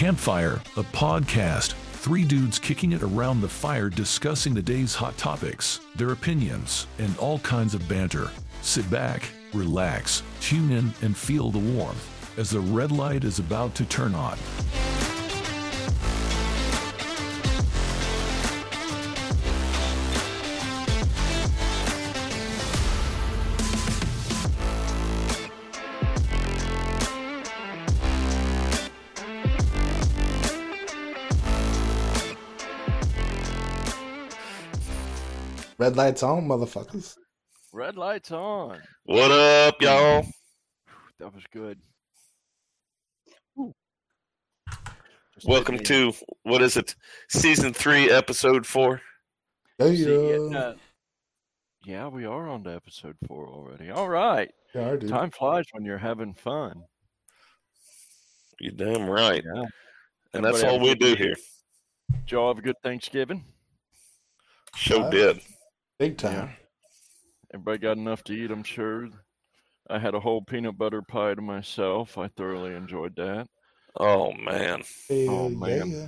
Campfire, a podcast. Three dudes kicking it around the fire discussing the day's hot topics, their opinions, and all kinds of banter. Sit back, relax, tune in, and feel the warmth as the red light is about to turn on. Red lights on, motherfuckers. Red lights on. What up, y'all? That was good. Welcome to what is it? Season three, episode four. Yeah, See, yeah. yeah, uh, yeah, we are on to episode four already. All right. Yeah, dude. Time flies when you're having fun. You're damn right. Yeah. And that's all we do here. Did y'all have a good Thanksgiving? Show Uh, did. Big time. Everybody got enough to eat, I'm sure. I had a whole peanut butter pie to myself. I thoroughly enjoyed that. Oh man. Hell Oh, man. yeah.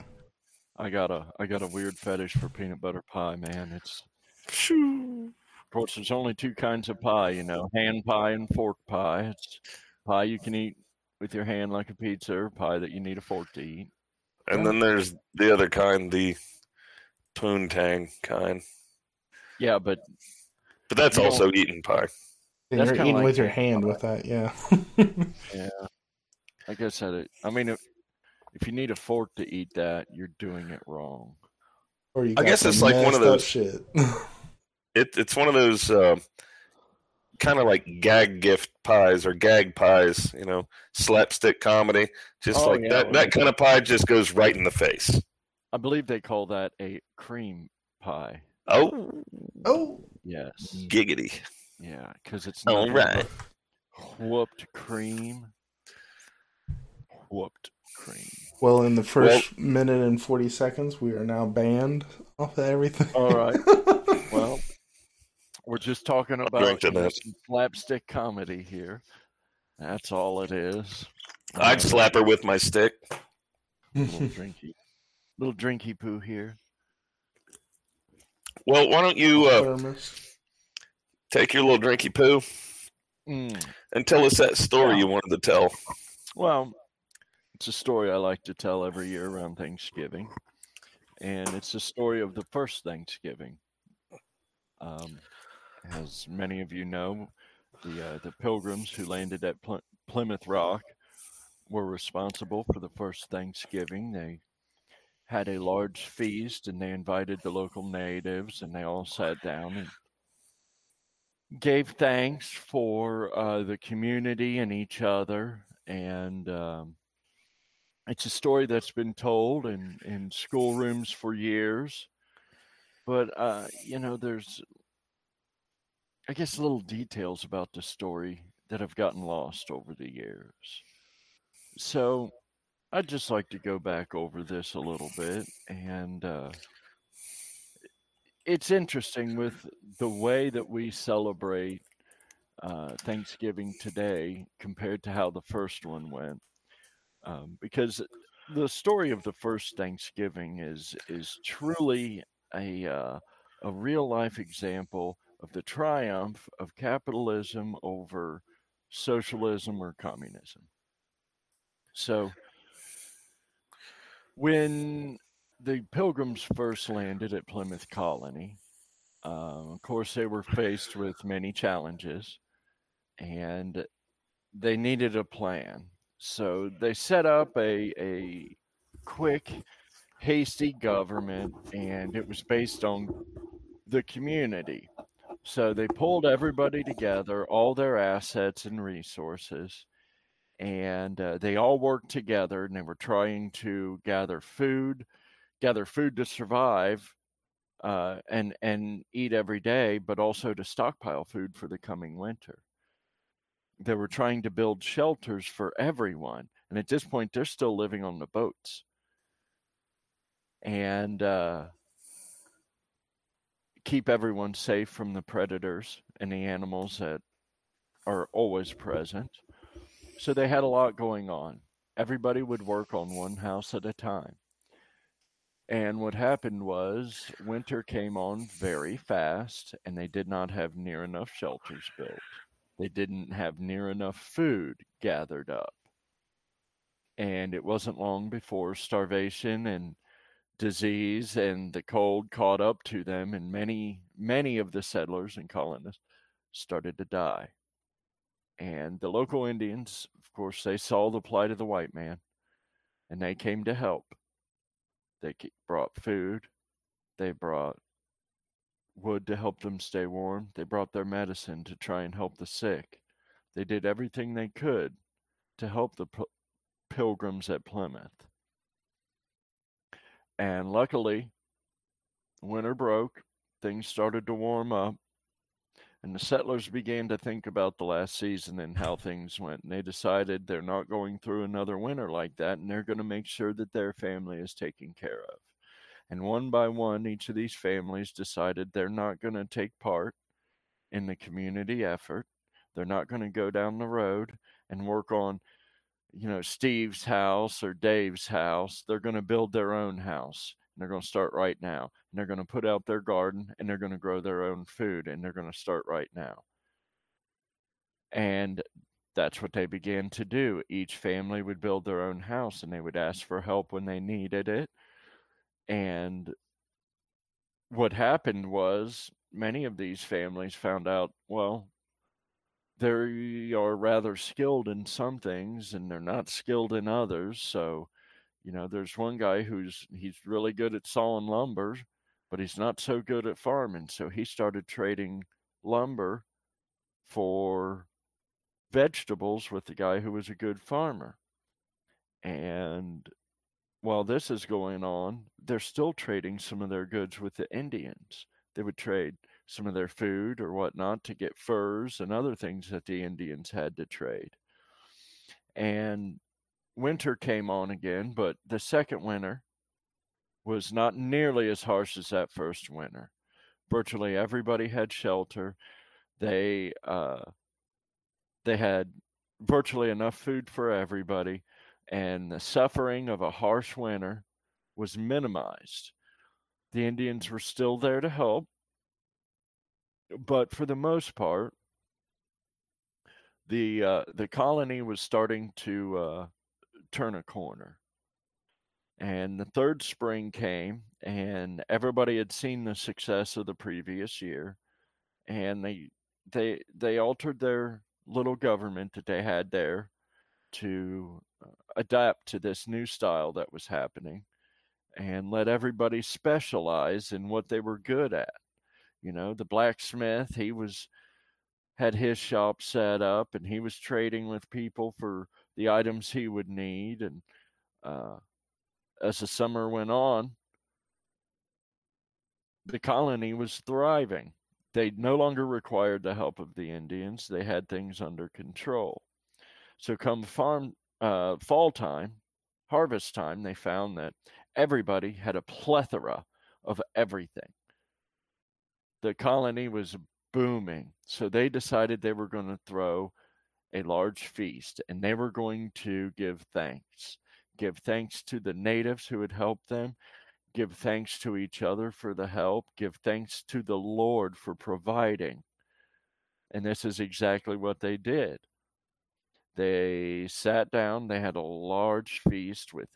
I got a I got a weird fetish for peanut butter pie, man. It's Phew. of course there's only two kinds of pie, you know, hand pie and fork pie. It's pie you can eat with your hand like a pizza, or pie that you need a fork to eat. And then there's the other kind, the poontang kind. Yeah, but But that's You also eaten pie. That's you're eating like with your hand butter. with that, yeah. yeah, I guess that it. I mean, if, if you need a fork to eat that, you're doing it wrong. or you I guess it's like one of those- shit. It, it's one of those uh, kind of like gag gift pies or gag pies, you know, slapstick comedy. Just Oh, like yeah, that, well, that kind of pie just goes right in the face. I believe they call that a cream pie. Oh, oh, Yes. giggity. Yeah, because it's All nothing but right. whooped cream. Whooped cream. well, in the first minute and 40 seconds, we are now banned off of everything. All right. Well, we're just talking about you know, slapstick comedy here. That's all it is. I'd Uh, slap her with my stick. little drinky, little drinky poo here. Well, why don't you uh, take your little drinky poo Mm. and tell us that story you wanted to tell? Well, it's a story I like to tell every year around Thanksgiving, and it's the story of the first Thanksgiving. Um, as many of you know, the uh, the Pilgrims who landed at Ply- Plymouth Rock were responsible for the first Thanksgiving. They had a large feast, and they invited the local natives, and they all sat down and gave thanks for uh, the community and each other. And um, it's a story that's been told in, in schoolrooms for years. But, uh, you know, there's, I guess, little details about the story that have gotten lost over the years. So I'd just like to go back over this a little bit and uh, it's interesting with the way that we celebrate uh, Thanksgiving today compared to how the first one went, um, because the story of the first Thanksgiving is is truly a uh, a real life example of the triumph of capitalism over socialism or communism. So when the pilgrims first landed at Plymouth Colony, uh, of course, they were faced with many challenges and they needed a plan. So they set up a, a quick, hasty government, and it was based on the community. So they pulled everybody together, all their assets and resources, and uh, they all worked together and they were trying to gather food, gather food to survive, uh, and and eat every day, but also to stockpile food for the coming winter. They were trying to build shelters for everyone, and at this point, they're still living on the boats. And uh, keep everyone safe from the predators and the animals that are always present. So they had a lot going on. everybody would work on one house at a time. And what happened was winter came on very fast, and they did not have near enough shelters built. They didn't have near enough food gathered up. And it wasn't long before starvation and disease and the cold caught up to them, and many, many of the settlers and colonists started to die. And the local Indians, of course, they saw the plight of the white man and they came to help. They brought food, they brought wood to help them stay warm, they brought their medicine to try and help the sick. They did everything they could to help the pilgrims at Plymouth. And luckily, winter broke, things started to warm up, and the settlers began to think about the last season and how things went. And they decided they're not going through another winter like that, and they're going to make sure that their family is taken care of. And one by one, each of these families decided they're not going to take part in the community effort. They're not going to go down the road and work on you know, Steve's house or Dave's house. They're going to build their own house. And they're going to start right now. And they're going to put out their garden and they're going to grow their own food and they're going to start right now. And that's what they began to do. Each family would build their own house and they would ask for help when they needed it. And what happened was many of these families found out, well, they are rather skilled in some things and they're not skilled in others. So, you know, there's one guy who's he's really good at sawing lumber, but he's not so good at farming. So he started trading lumber for vegetables with the guy who was a good farmer. And while this is going on, they're still trading some of their goods with the Indians. They would trade some of their food or whatnot to get furs and other things that the Indians had to trade. And winter came on again, but the second winter was not nearly as harsh as that first winter. Virtually everybody had shelter. They uh, they had virtually enough food for everybody, and the suffering of a harsh winter was minimized. The Indians were still there to help, but for the most part, the uh, the colony was starting to uh, turn a corner. And the third spring came, and everybody had seen the success of the previous year, and they they they altered their little government that they had there to uh, adapt to this new style that was happening, and let everybody specialize in what they were good at. You know, the blacksmith, he was had his shop set up and he was trading with people for the items he would need. And uh, as the summer went on, the colony was thriving. They no longer required the help of the Indians, they had things under control. So, come farm uh, fall time, harvest time, they found that everybody had a plethora of everything the colony was booming. So they decided they were going to throw a large feast and they were going to give thanks. Give thanks to the natives who had helped them. Give thanks to each other for the help. Give thanks to the Lord for providing. And this is exactly what they did. They sat down, they had a large feast with,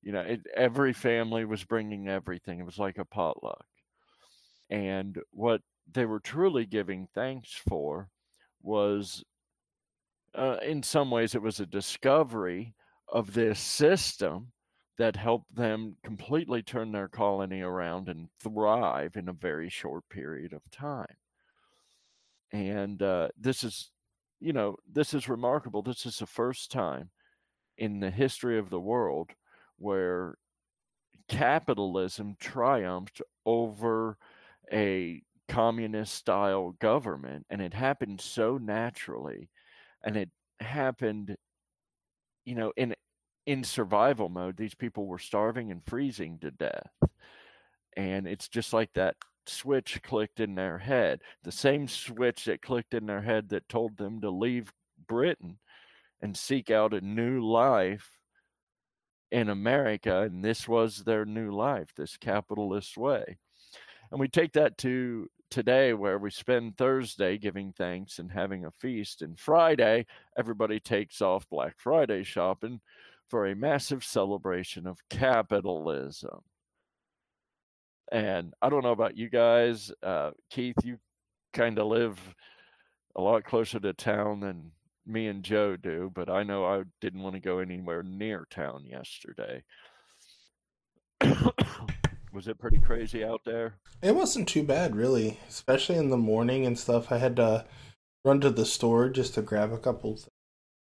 you know, it, every family was bringing everything. It was like a potluck and what they were truly giving thanks for was, uh, in some ways, it was a discovery of this system that helped them completely turn their colony around and thrive in a very short period of time. And uh, this is, you know, this is remarkable. This is the first time in the history of the world where capitalism triumphed over a communist style government and it happened so naturally and it happened you know in in survival mode these people were starving and freezing to death and it's just like that switch clicked in their head the same switch that clicked in their head that told them to leave britain and seek out a new life in America, and this was their new life, this capitalist way. And we take that to today, where we spend Thursday giving thanks and having a feast, and Friday, everybody takes off Black Friday shopping for a massive celebration of capitalism. And I don't know about you guys, uh, Keith, you kind of live a lot closer to town than me and Joe do, but I know I didn't want to go anywhere near town yesterday. Was it pretty crazy out there? It wasn't too bad, really, especially in the morning and stuff. I had to run to the store just to grab a couple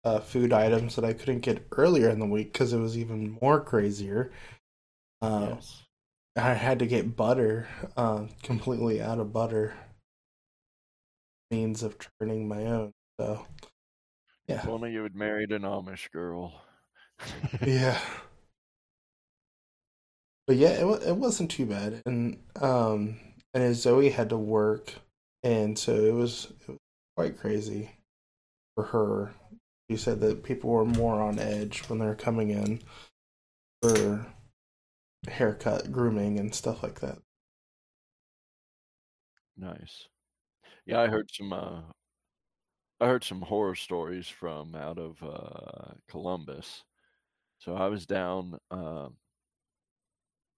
uh, food items that I couldn't get earlier in the week because it was even more crazier. Uh, yes. I had to get butter, uh, completely out of butter, means of turning my own. So, yeah. If only you had married an Amish girl. yeah. But yeah, it it wasn't too bad, and um, and Zoe had to work, and so it was, it was quite crazy for her. She said that people were more on edge when they're coming in for haircut, grooming, and stuff like that. Nice. Yeah, I heard some. Uh, I heard some horror stories from out of uh, Columbus. So I was down uh,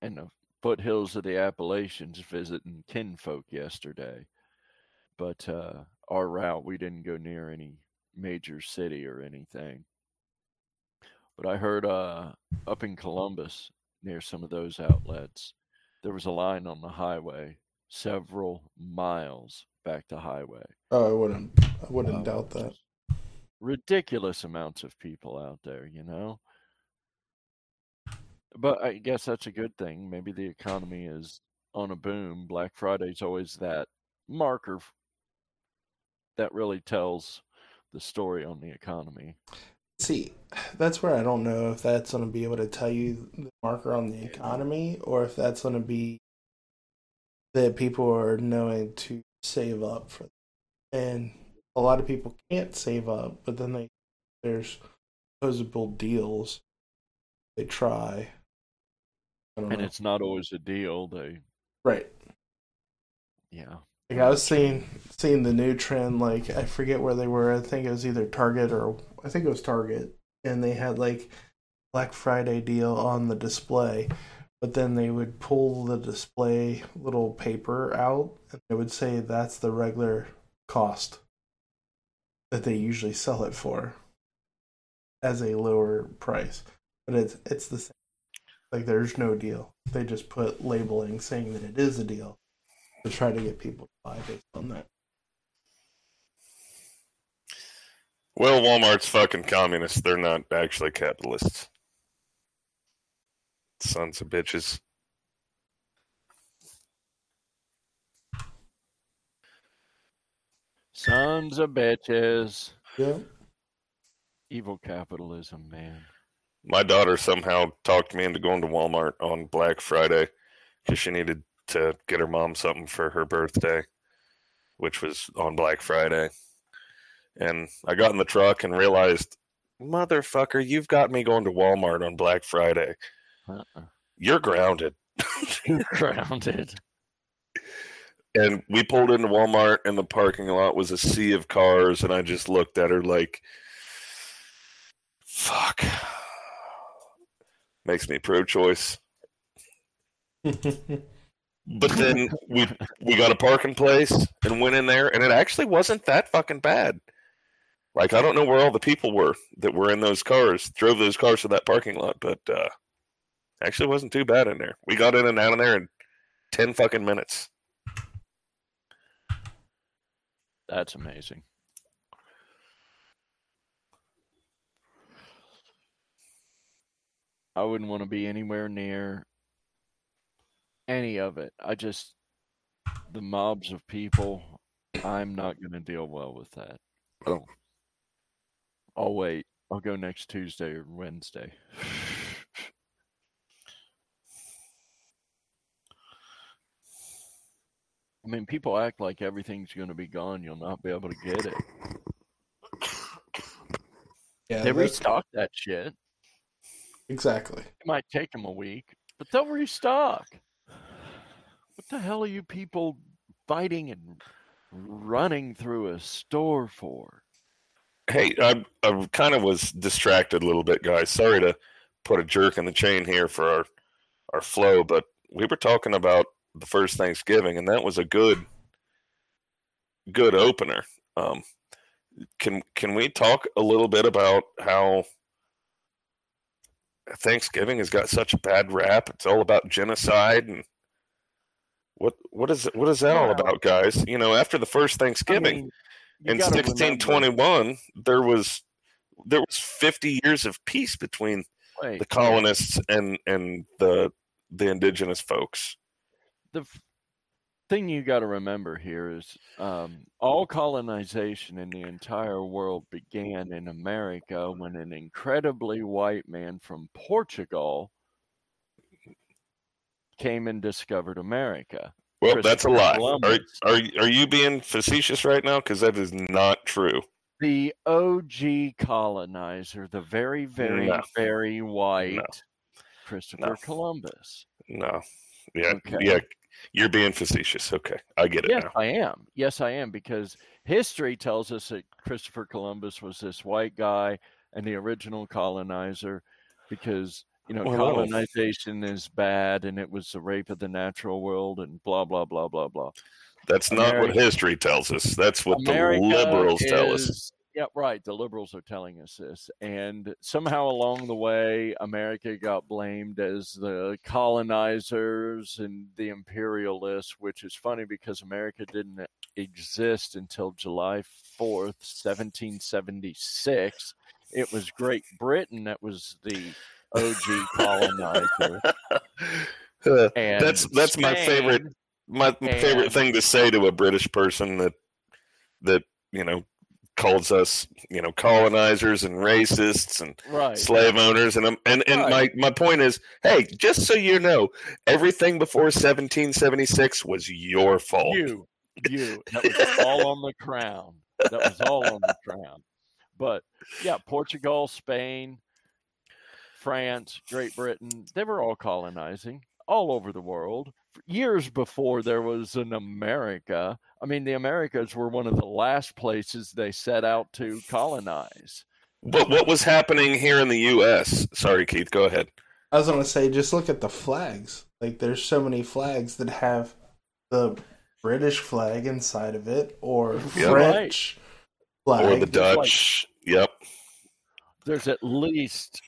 in the foothills of the Appalachians visiting kinfolk yesterday, but uh, our route we didn't go near any major city or anything. But I heard uh, up in Columbus near some of those outlets, there was a line on the highway several miles back to highway. Oh, I wouldn't. I wouldn't um, doubt that. Ridiculous amounts of people out there, you know. But I guess that's a good thing. Maybe the economy is on a boom. Black Friday's always that marker that really tells the story on the economy. See, that's where I don't know if that's going to be able to tell you the marker on the economy or if that's going to be that people are knowing to save up for. And a lot of people can't save up, but then they there's supposable deals. They try. And know. it's not always a deal. They right. Yeah. Like I was seeing seeing the new trend. Like I forget where they were. I think it was either Target or I think it was Target, and they had like Black Friday deal on the display. But then they would pull the display little paper out, and they would say that's the regular cost that they usually sell it for as a lower price. But it's it's the same. Like there's no deal. They just put labeling saying that it is a deal to try to get people to buy based on that. Well, Walmart's fucking communists. They're not actually capitalists. Sons of bitches. Sons of bitches. Yeah. Evil capitalism, man. My daughter somehow talked me into going to Walmart on Black Friday because she needed to get her mom something for her birthday, which was on Black Friday. And I got in the truck and realized, motherfucker, you've got me going to Walmart on Black Friday. Uh-uh. You're grounded. You're grounded. And we pulled into Walmart, and the parking lot was a sea of cars, and I just looked at her like, fuck. Makes me pro choice. But then we we got a parking place and went in there, and it actually wasn't that fucking bad. Like I don't know where all the people were that were in those cars, drove those cars to that parking lot, but uh, actually wasn't too bad in there. We got in and out of there in ten fucking minutes. That's amazing. I wouldn't want to be anywhere near any of it. I just the mobs of people. I'm not going to deal well with that. Oh, I'll wait. I'll go next Tuesday or Wednesday. I mean, people act like everything's going to be gone. You'll not be able to get it. Yeah, they restocked that shit. Exactly. It might take them a week, but they'll restock. What the hell are you people fighting and running through a store for? Hey, I, I kind of was distracted a little bit, guys. Sorry to put a jerk in the chain here for our our flow, but we were talking about the first Thanksgiving, and that was a good good opener. Um, can can we talk a little bit about how Thanksgiving has got such a bad rap? It's all about genocide and what what is what is that all about, guys? You know, after the first I Thanksgiving mean, in gotta remember- 1621 there was there was 50 years of peace between wait, the colonists and and the the indigenous folks the thing you got to remember here is um, all colonization in the entire world began in America when an incredibly white man from Portugal came and discovered America. well that's a lie are, Columbus. are are you being facetious right now because that is not true The OG colonizer, the very, very, No. very white Christopher No. Columbus. no yeah Okay. yeah you're being facetious. Okay. I get it Yes, now. I am. Yes, I am because history tells us that Christopher Columbus was this white guy and the original colonizer because you know Well, colonization is bad and it was the rape of the natural world and blah blah blah blah blah. that's not what history tells us. That's what America the liberals tell us Yeah, right. The liberals are telling us this. And somehow along the way, America got blamed as the colonizers and the imperialists, which is funny because America didn't exist until July 4th, 1776. It was Great Britain that was the OG colonizer. Uh, And That's- that's my favorite Spain- my favorite thing to say to a British person that that you know calls us you know colonizers and racists and Right. slave owners and I'm- and and Right. my my point is hey just so you know everything before 1776 was your fault You, you. That was all on the crown. That was all on the crown. But yeah, Portugal, Spain, France, Great Britain, they were all colonizing all over the world years before there was an America. I mean, the Americas were one of the last places they set out to colonize. but what was happening here in the US sorry Keith go ahead I was gonna say, just look at the flags. Like, there's so many flags that have the British flag inside of it, or Yeah. French flag. or the just like- Dutch yep There's at least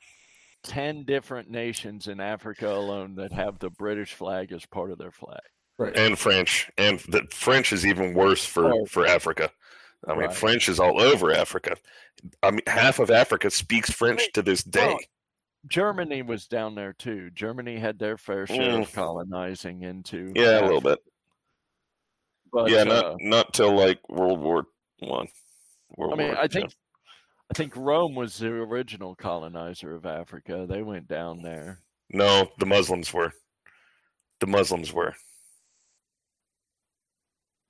10 different nations in Africa alone that have the British flag as part of their flag. Right. and French and the French is even worse for Oh. for Africa I mean Right. French is all over Africa I mean half of Africa speaks French to this day Well, Germany was down there too. Germany had their fair share of Mm. colonizing into. Yeah, a little bit. But, yeah, uh, not not till like World War One. World I mean, I think I think Rome was the original colonizer of Africa. They went down there. no, the Muslims were. The Muslims were.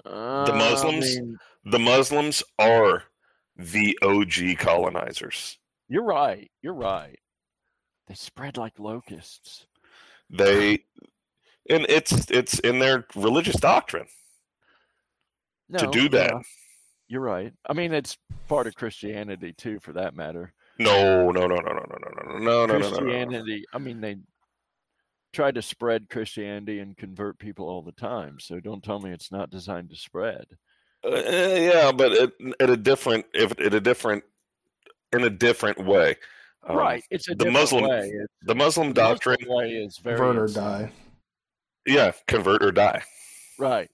Uh, I Muslims? mean, The Muslims are the OG colonizers. you're right. You're right. They spread like locusts. They and it's it's in their religious doctrine to do that. yeah, you're right. I mean, it's part of Christianity too, for that matter. No, no, no, no, no, no, no, no, no, no, no, no, no. Christianity. I mean, they try to spread Christianity and convert people all the time. So don't tell me it's not designed to spread. Uh, yeah, but it, at a different, if in a different, in a different way. Um, right. It's a the different Muslim way. It's- The Muslim the Muslim doctrine, way is very Convert or insane. die. yeah, convert or die. Right.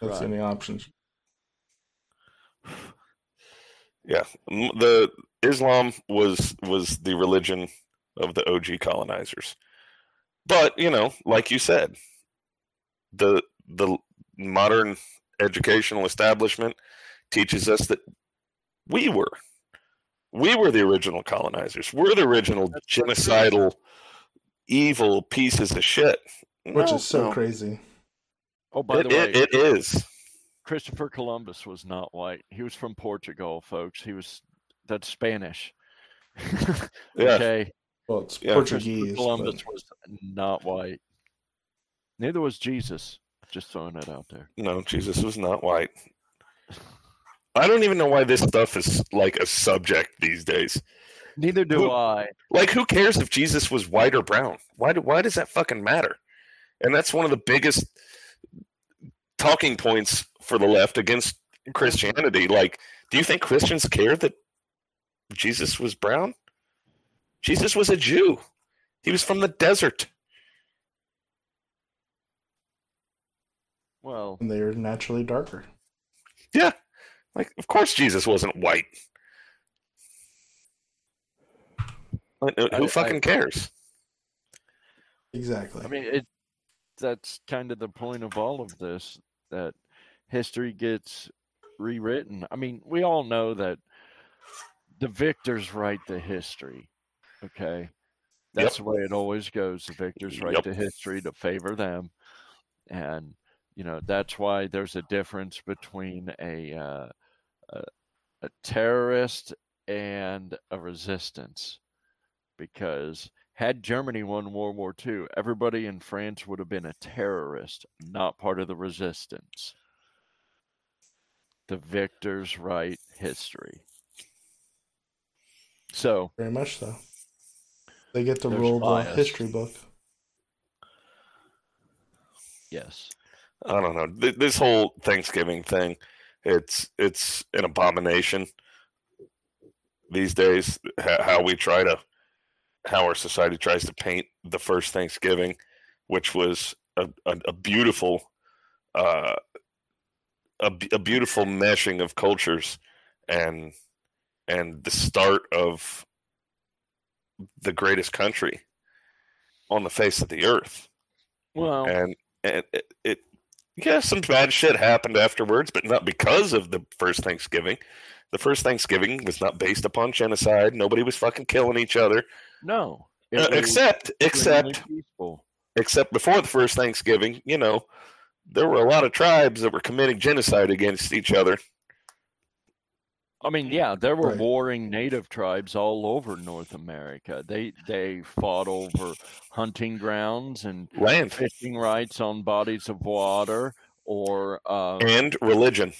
That's Right. the only options. Yeah, the Islam was was the religion of the OG colonizers, but you know, like you said, the the modern educational establishment teaches us that we were we were the original colonizers. We're the original That's genocidal, evil pieces of shit. Which No, is so no. crazy. Oh, by It, the way, it, it is. Christopher Columbus was not white. He was from Portugal, folks. He was that's Spanish. Yeah. Okay. Well, it's Yeah, Portuguese. Columbus but- was not white. Neither was Jesus. Just throwing that out there. No, Jesus was not white. I don't even know why this stuff is like a subject these days. Neither do Who- I. Like, who cares if Jesus was white or brown? Why do, why does that fucking matter? And that's one of the biggest talking points for the left against Christianity. Like, do you think Christians care that Jesus was brown? Jesus was a Jew. He was from the desert. Well, and they're naturally darker. Yeah. Like, of course Jesus wasn't white. Like, uh, Who I- fucking I- cares? Exactly. I mean, it. That's kind of the point of all of this. That history gets rewritten. I mean, we all know that the victors write the history. Okay, that's the way it always goes. The victors write Yep. the history to favor them, and you know that's why there's a difference between a uh, a, a terrorist and a resistance, because had Germany won World War II, everybody in France would have been a terrorist, not part of the resistance. The victors write history. So, Very much so. They get to There's rule the history book. yes. I don't know. This whole Thanksgiving thing, it's it's an abomination these days. How we try to, how our society tries to paint the first Thanksgiving, which was a a, a beautiful, uh, a beautiful meshing of cultures, and and the start of the greatest country on the face of the earth. Well, and and it, it yeah some bad shit happened afterwards but not because of the first thanksgiving. The first thanksgiving was not based upon genocide. Nobody was fucking killing each other. No. Uh, except except peaceful. except before the first thanksgiving you know there were a lot of tribes that were committing genocide against each other I mean, yeah, there were Right. warring native tribes all over North America. They they fought over hunting grounds and land. fishing rights on bodies of water, or uh, and religion.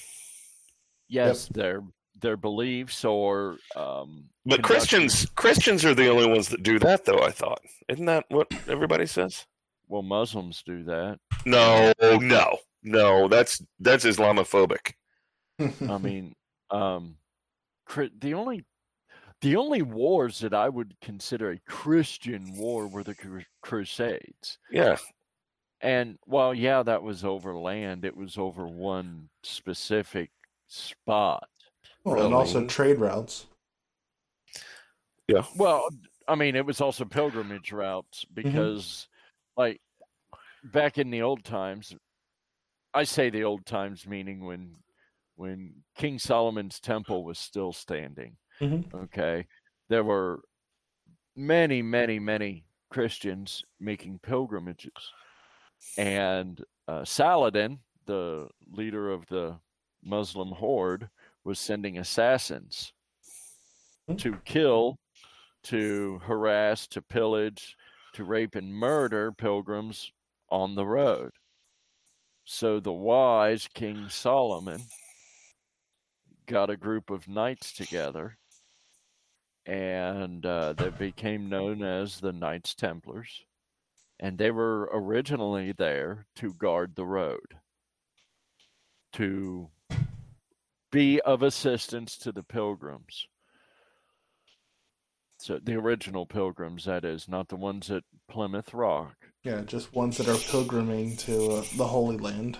Yes, their their beliefs, or um, but conducting- christians christians are the only ones that do that though i thought. Isn't that what everybody says? Well, Muslims do that. no no no that's that's islamophobic. I mean, um, the only the only wars that I would consider a Christian war were the cru- Crusades. yeah And while yeah, that was over land, it was over one specific spot. well, and also trade routes. Yeah. Well, I mean, it was also pilgrimage routes mm-hmm. because, like, back in the old times, I say the old times meaning when when King Solomon's temple was still standing. Mhm. Okay, there were many, many, many Christians making pilgrimages, and uh, Saladin, the leader of the Muslim horde, was sending assassins Hmm. to kill, to harass, to pillage, to rape and murder pilgrims on the road. So the wise King Solomon got a group of knights together, and uh, they became known as the Knights Templars. And they were originally there to guard the road, to be of assistance to the pilgrims. So the original pilgrims, that is, not the ones at Plymouth Rock, Yeah, just ones that are pilgriming to uh, the Holy Land.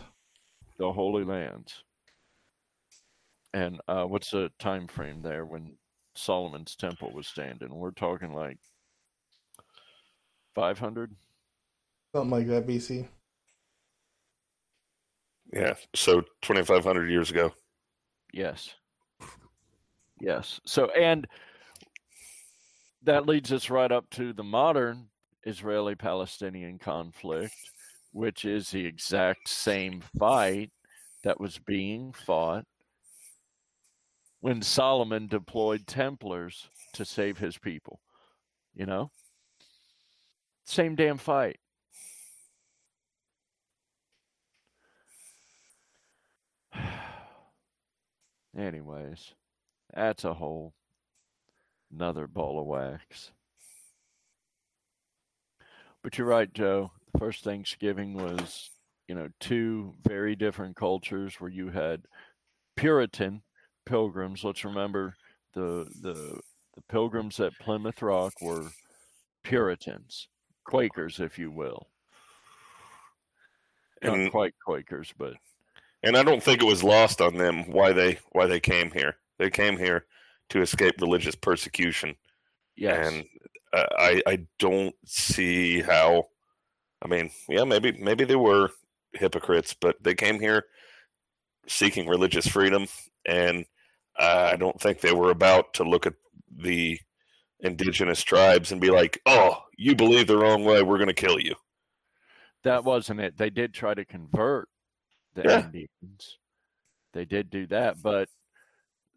the Holy Lands. And uh, what's the time frame there when Solomon's temple was standing? We're talking like 500. Something like that, BC. Yeah. So 2,500 years ago. Yes. Yes. So, and that leads us right up to the modern Israeli Palestinian conflict, which is the exact same fight that was being fought when Solomon deployed Templars to save his people. You know? Same damn fight. Anyways, that's a whole another ball of wax. But you're right, Joe. The first Thanksgiving was, you know, two very different cultures where you had Puritan pilgrims. Let's remember the the the pilgrims at Plymouth Rock were Puritans, Quakers, if you will. Not And quite Quakers, but and I don't think it was lost on them why they why they came here. They came here to escape religious persecution, yes, and uh, I I don't see how. I mean, yeah, maybe maybe they were hypocrites, but they came here seeking religious freedom, and I don't think they were about to look at the indigenous tribes and be like, "Oh, you believe the wrong way, we're going to kill you." that wasn't it. They did try to convert the Yeah. Indians. They did do that, but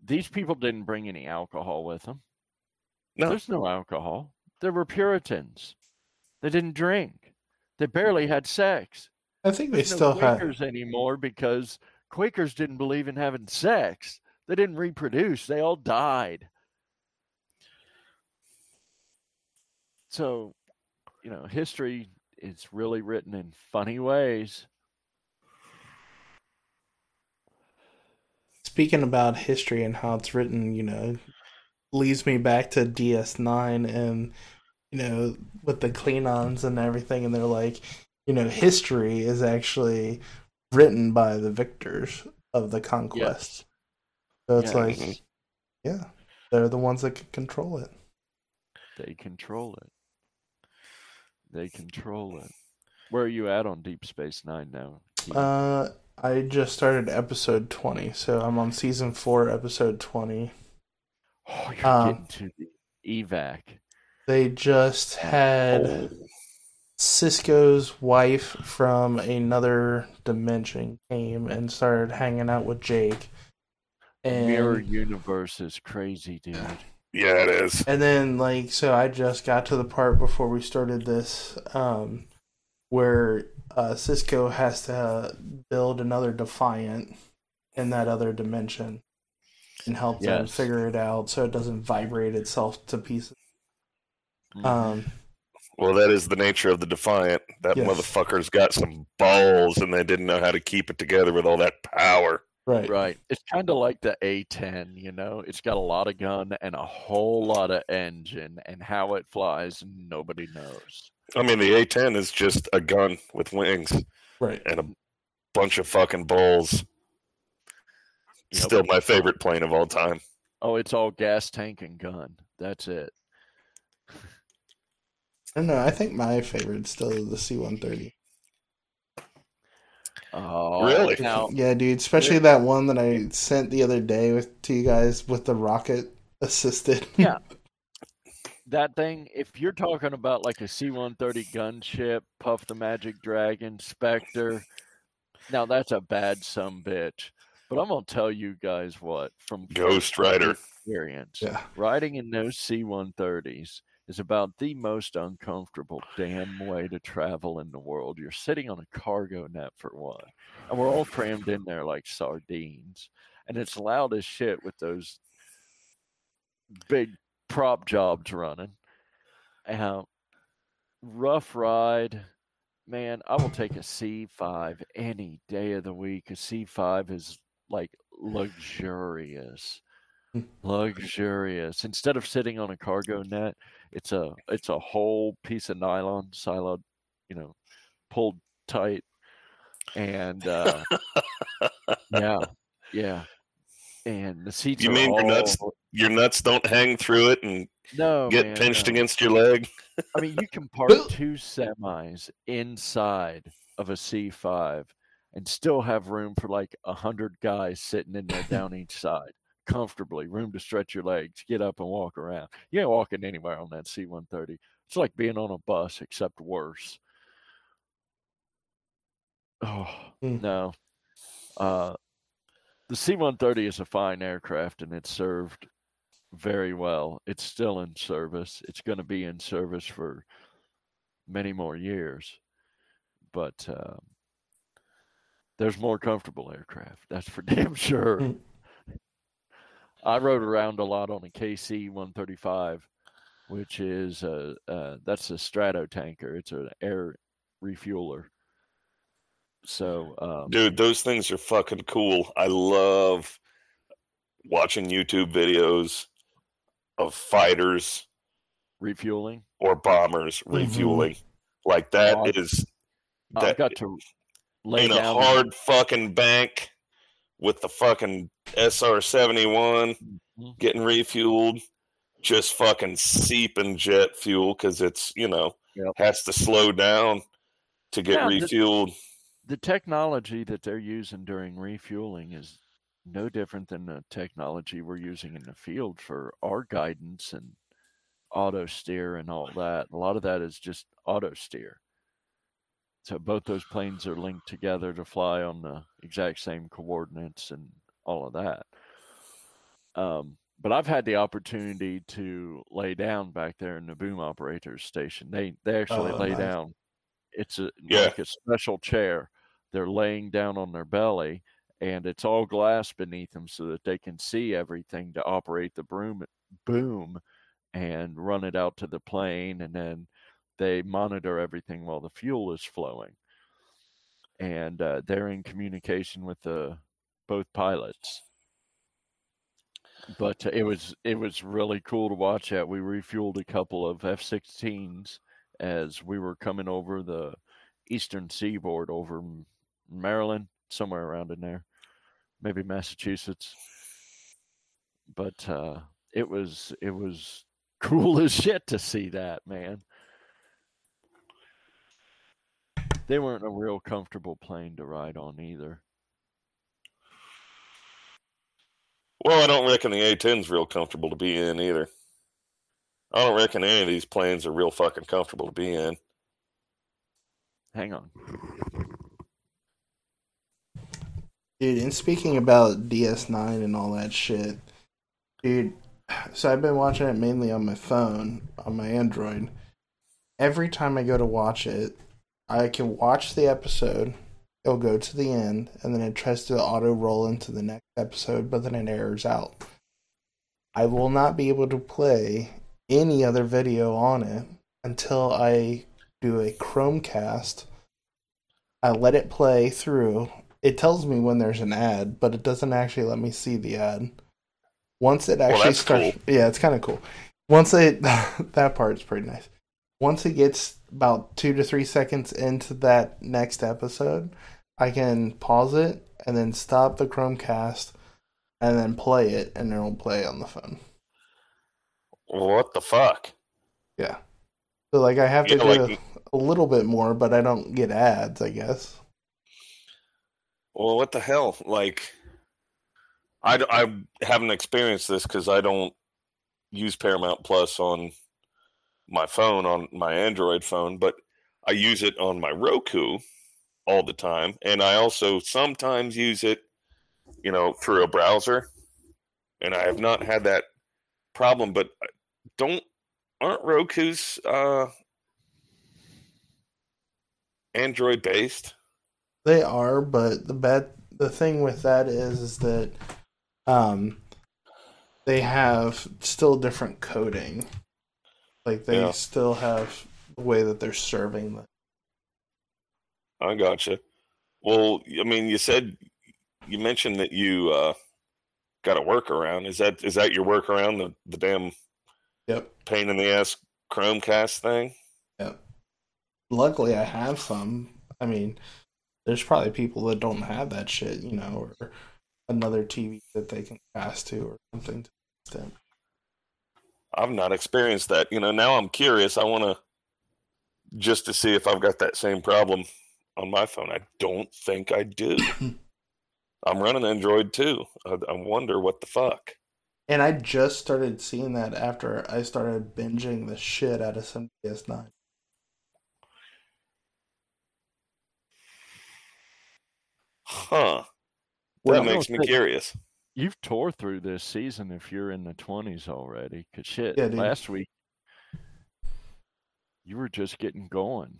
these people didn't bring any alcohol with them. No. There's no alcohol. They were Puritans. They didn't drink. They barely had sex. I think they There's still no had. Quakers anymore because Quakers didn't believe in having sex. They didn't reproduce. They all died. So, you know, history is really written in funny ways. Speaking about history and how it's written, you know, leads me back to DS9 and, you know, with the Klingons and everything. And they're like, you know, history is actually written by the victors of the conquest. So it's Yeah. like, yeah, they're the ones that can control it. They control it. They control it. Where are you at on Deep Space Nine now? Keith? Uh, I just started episode 20, so I'm on season 4, episode 20. oh, you're um, getting to the evac. They just had Oh, Sisko's wife from another dimension came and started hanging out with Jake. Mirror universe is crazy, dude. yeah, it is. and then like so I just got to the part before we started this um where uh Sisko has to build another defiant in that other dimension and help them figure it out so it doesn't vibrate itself to pieces. Mhm. Um Well, that is the nature of the Defiant. That Yes. motherfucker's got some balls, and they didn't know how to keep it together with all that power. Right. Right. It's kind of like the A10, you know? It's got a lot of gun and a whole lot of engine, and how it flies, nobody knows. I mean, the A10 is just a gun with wings Right. and a bunch of fucking balls. Yep. Still my favorite plane of all time. Oh, it's all gas tank and gun. That's it. I don't know, I think my favorite still is the C one thirty. Oh, Really? Now, Yeah, dude. Especially that one that I sent the other day with to you guys with the rocket assisted. Yeah. that thing, if you're talking about like a C 130 gunship, Puff the Magic Dragon, Spectre, now that's a bad some bitch. But I'm going to tell you guys what from Ghost Rider. experience, yeah. riding in those C 130s is about the most uncomfortable damn way to travel in the world. You're sitting on a cargo net for one, and we're all crammed in there like sardines. And it's loud as shit with those big prop jobs running. Uh, rough ride. Man, I will take a C5 any day of the week. A C5 is like luxurious. Luxurious. Instead of sitting on a cargo net, it's a it's a whole piece of nylon siloed, you know, pulled tight. And uh yeah, yeah. And the seats You mean your nuts Your nuts don't hang through it and no get man, pinched no. against your leg. I mean, you can park two semis inside of a C5 and still have room for like a hundred guys sitting in there down each side comfortably, room to stretch your legs, get up and walk around. You ain't walking anywhere on that C130. It's like being on a bus, except worse. Oh Hmm. no. Uh, the C-130 is a fine aircraft, and it's served very well. It's still in service. It's going to be in service for many more years. But uh, there's more comfortable aircraft. That's for damn sure. Mm. I rode around a lot on a KC 135, which is a uh, that's a Stratotanker. It's an air refueler. So, um, Dude, those things are fucking cool. I love watching YouTube videos of fighters refueling. or bombers Mhm. refueling. Like that Oh, is I've that got to lay in a hard fucking bank with the fucking SR seventy one Mhm. getting refueled, just fucking seeping jet fuel because it's you know Yep. has to slow down to get Yeah, the- refueled. the technology that they're using during refueling is no different than the technology we're using in the field for our guidance and auto steer and all that. A lot of that is just auto steer. So both those planes are linked together to fly on the exact same coordinates and all of that. Um, but I've had the opportunity to lay down back there in the boom operators station. They they actually Oh, lay nice. down. It's a Yeah. like a special chair. They're laying down on their belly, and it's all glass beneath them so that they can see everything to operate the broom boom and run it out to the plane, and then they monitor everything while the fuel is flowing. And uh, they're in communication with the both pilots but uh, it was it was really cool to watch that. We refueled a couple of F-16s as we were coming over the eastern seaboard over Maryland, somewhere around in there, maybe Massachusetts. But uh, it was it was cool as shit to see that man. They weren't a real comfortable plane to ride on either. Well, I don't reckon the A-10's real comfortable to be in either. I don't reckon any of these planes are real fucking comfortable to be in. Hang on. Dude, and speaking about DS9 and all that shit, dude, so I've been watching it mainly on my phone, on my Android. Every time I go to watch it, I can watch the episode, it'll go to the end, and then it tries to auto roll into the next episode, but then it errors out. I will not be able to play any other video on it until I do a Chromecast. I let it play through. It tells me when there's an ad, but it doesn't actually let me see the ad. Once it actually that's starts, yeah, it's kind of cool. Once it that part's pretty nice. Once it gets about two to three seconds into that next episode, I can pause it and then stop the Chromecast and then play it, and it'll play on the phone. What the fuck? Yeah. So like I have to Yeah, do like- a little bit more, but I don't get ads, I guess. Well, what the hell? Like, I I haven't experienced this because I don't use Paramount Plus on my phone, on my Android phone, but I use it on my Roku all the time. And I also sometimes use it, you know, through a browser. And I have not had that problem, but don't, aren't Roku's uh, Android based? They are, but the bad the thing with that is is that um they have still different coding. Like they Yeah. still have the way that they're serving them. I gotcha. Well, I mean, you said you mentioned that you uh, got a workaround. Is that is that your workaround? The the damn Yep. pain in the ass Chromecast thing. Yep. Luckily I have some. I mean, there's probably people that don't have that shit, you know, or another TV that they can cast to or something to extent. I've not experienced that. You know, now I'm curious. I want to just to see if I've got that same problem on my phone. I don't think I do. I'm running Android too. I, I wonder what the fuck. And I just started seeing that after I started binging the shit out of some DS9. Huh. That I makes me think- curious. You've tore through this season if you're in the twenties already. Cause shit, Yeah, last week You were just getting going.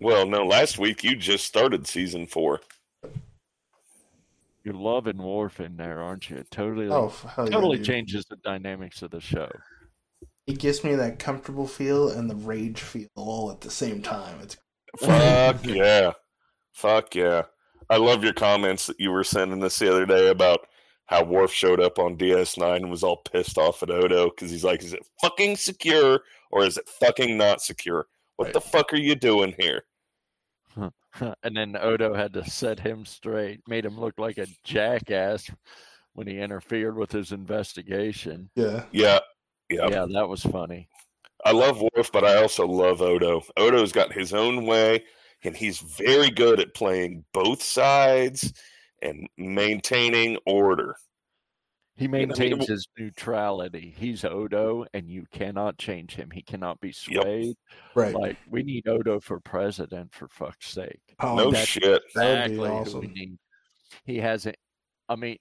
Well, no, last week you just started season four. You're loving Worf in there, aren't you? Totally, Oh, hell yeah, totally dude. changes the dynamics of the show. It gives me that comfortable feel and the rage feel all at the same time. It's Fuck yeah. Fuck yeah. I love your comments that you were sending us the other day about how Worf showed up on DS9 and was all pissed off at Odo because he's like, is it fucking secure or is it fucking not secure? What Right. the fuck are you doing here? and then Odo had to set him straight, made him look like a jackass when he interfered with his investigation. yeah. Yeah. Yeah. Yeah, that was funny. I love Worf, but I also love Odo. Odo's got his own way, and he's very good at playing both sides and maintaining order. He I mean, maintains his neutrality. He's Odo, and you cannot change him. He cannot be swayed. Right. Like we need Odo for president, for fuck's sake. oh, no that's- shit. That would Exactly who we awesome. need. He has it. I mean,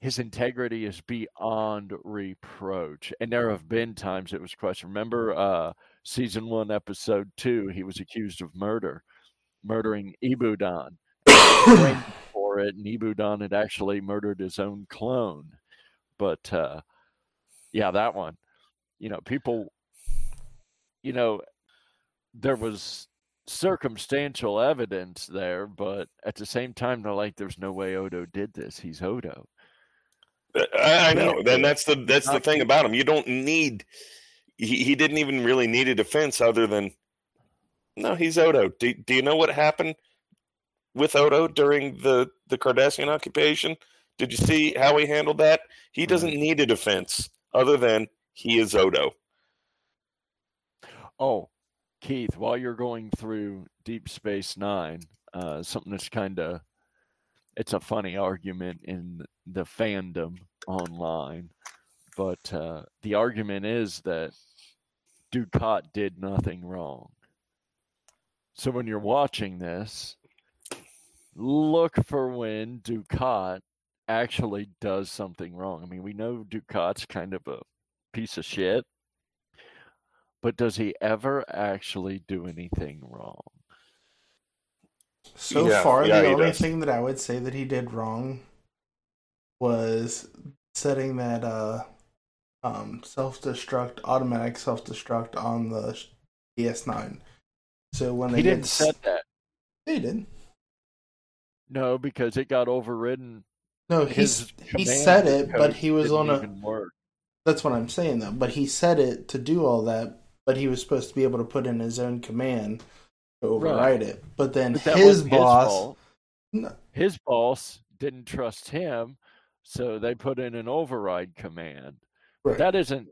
his integrity is beyond reproach. And there have been times it was questioned. Remember, uh, season one, episode two, he was accused of murder, murdering Ibudan. For it, and Ibudan had actually murdered his own clone. But uh, yeah, that one. You know, people. You know, there was circumstantial evidence there, but at the same time, they're like, "There's no way Odo did this. He's Odo." I, I know. Then that's the that's the thing about him. You don't need. He, he didn't even really need a defense other than. No, he's Odo. Do, do you know what happened with Odo during the the Cardassian occupation? Did you see how he handled that? He doesn't need a defense other than he is Odo. Oh, Keith, while you're going through Deep Space Nine, uh, something that's kind of it's a funny argument in the fandom online, but uh, the argument is that Dukat did nothing wrong. So when you're watching this, look for when Dukat actually does something wrong. I mean, we know Dukat's kind of a piece of shit, but does he ever actually do anything wrong? So Yeah, far, yeah, the only does. thing that I would say that he did wrong was setting that uh, um, self destruct, automatic self destruct on the sh- DS9. So when they He didn't s- set that. He did. No, because it got overridden. No, His he's he said it, but he was on a. work. That's what I'm saying though. But he said it to do all that, but he was supposed to be able to put in his own command to override it. But then But his boss. No. his boss didn't trust him, so they put in an override command. Right. That isn't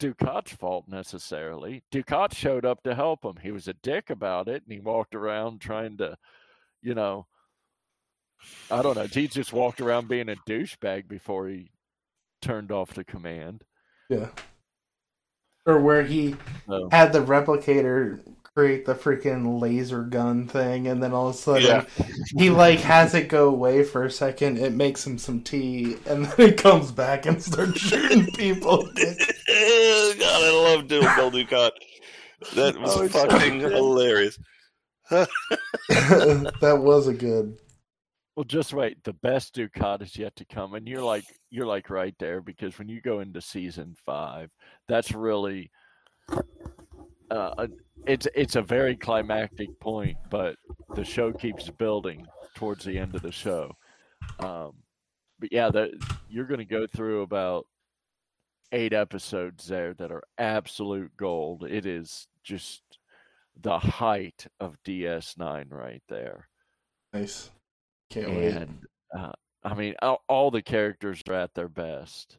Dukat's fault necessarily. Dukat showed up to help him. He was a dick about it, and he walked around trying to, you know, I don't know. He just walked around being a douchebag before he turned off the command. yeah, or where he So, had the replicator create the freaking laser gun thing, and then all of a sudden Yeah. he like has it go away for a second. It makes him some tea, and then it comes back and starts shooting people. God, I love doing Bill Dukat. That was Oh, it's so fucking hilarious. that was a good. Well, just wait. The best Dukat is yet to come, and you're like you're like right there because when you go into season five, that's really uh, it's it's a very climactic point, but the show keeps building towards the end of the show. Um, but yeah, that you're going to go through about eight episodes there that are absolute gold. It is just the height of DS9 right there. Nice. Can't wait. uh, I mean, all, all the characters are at their best.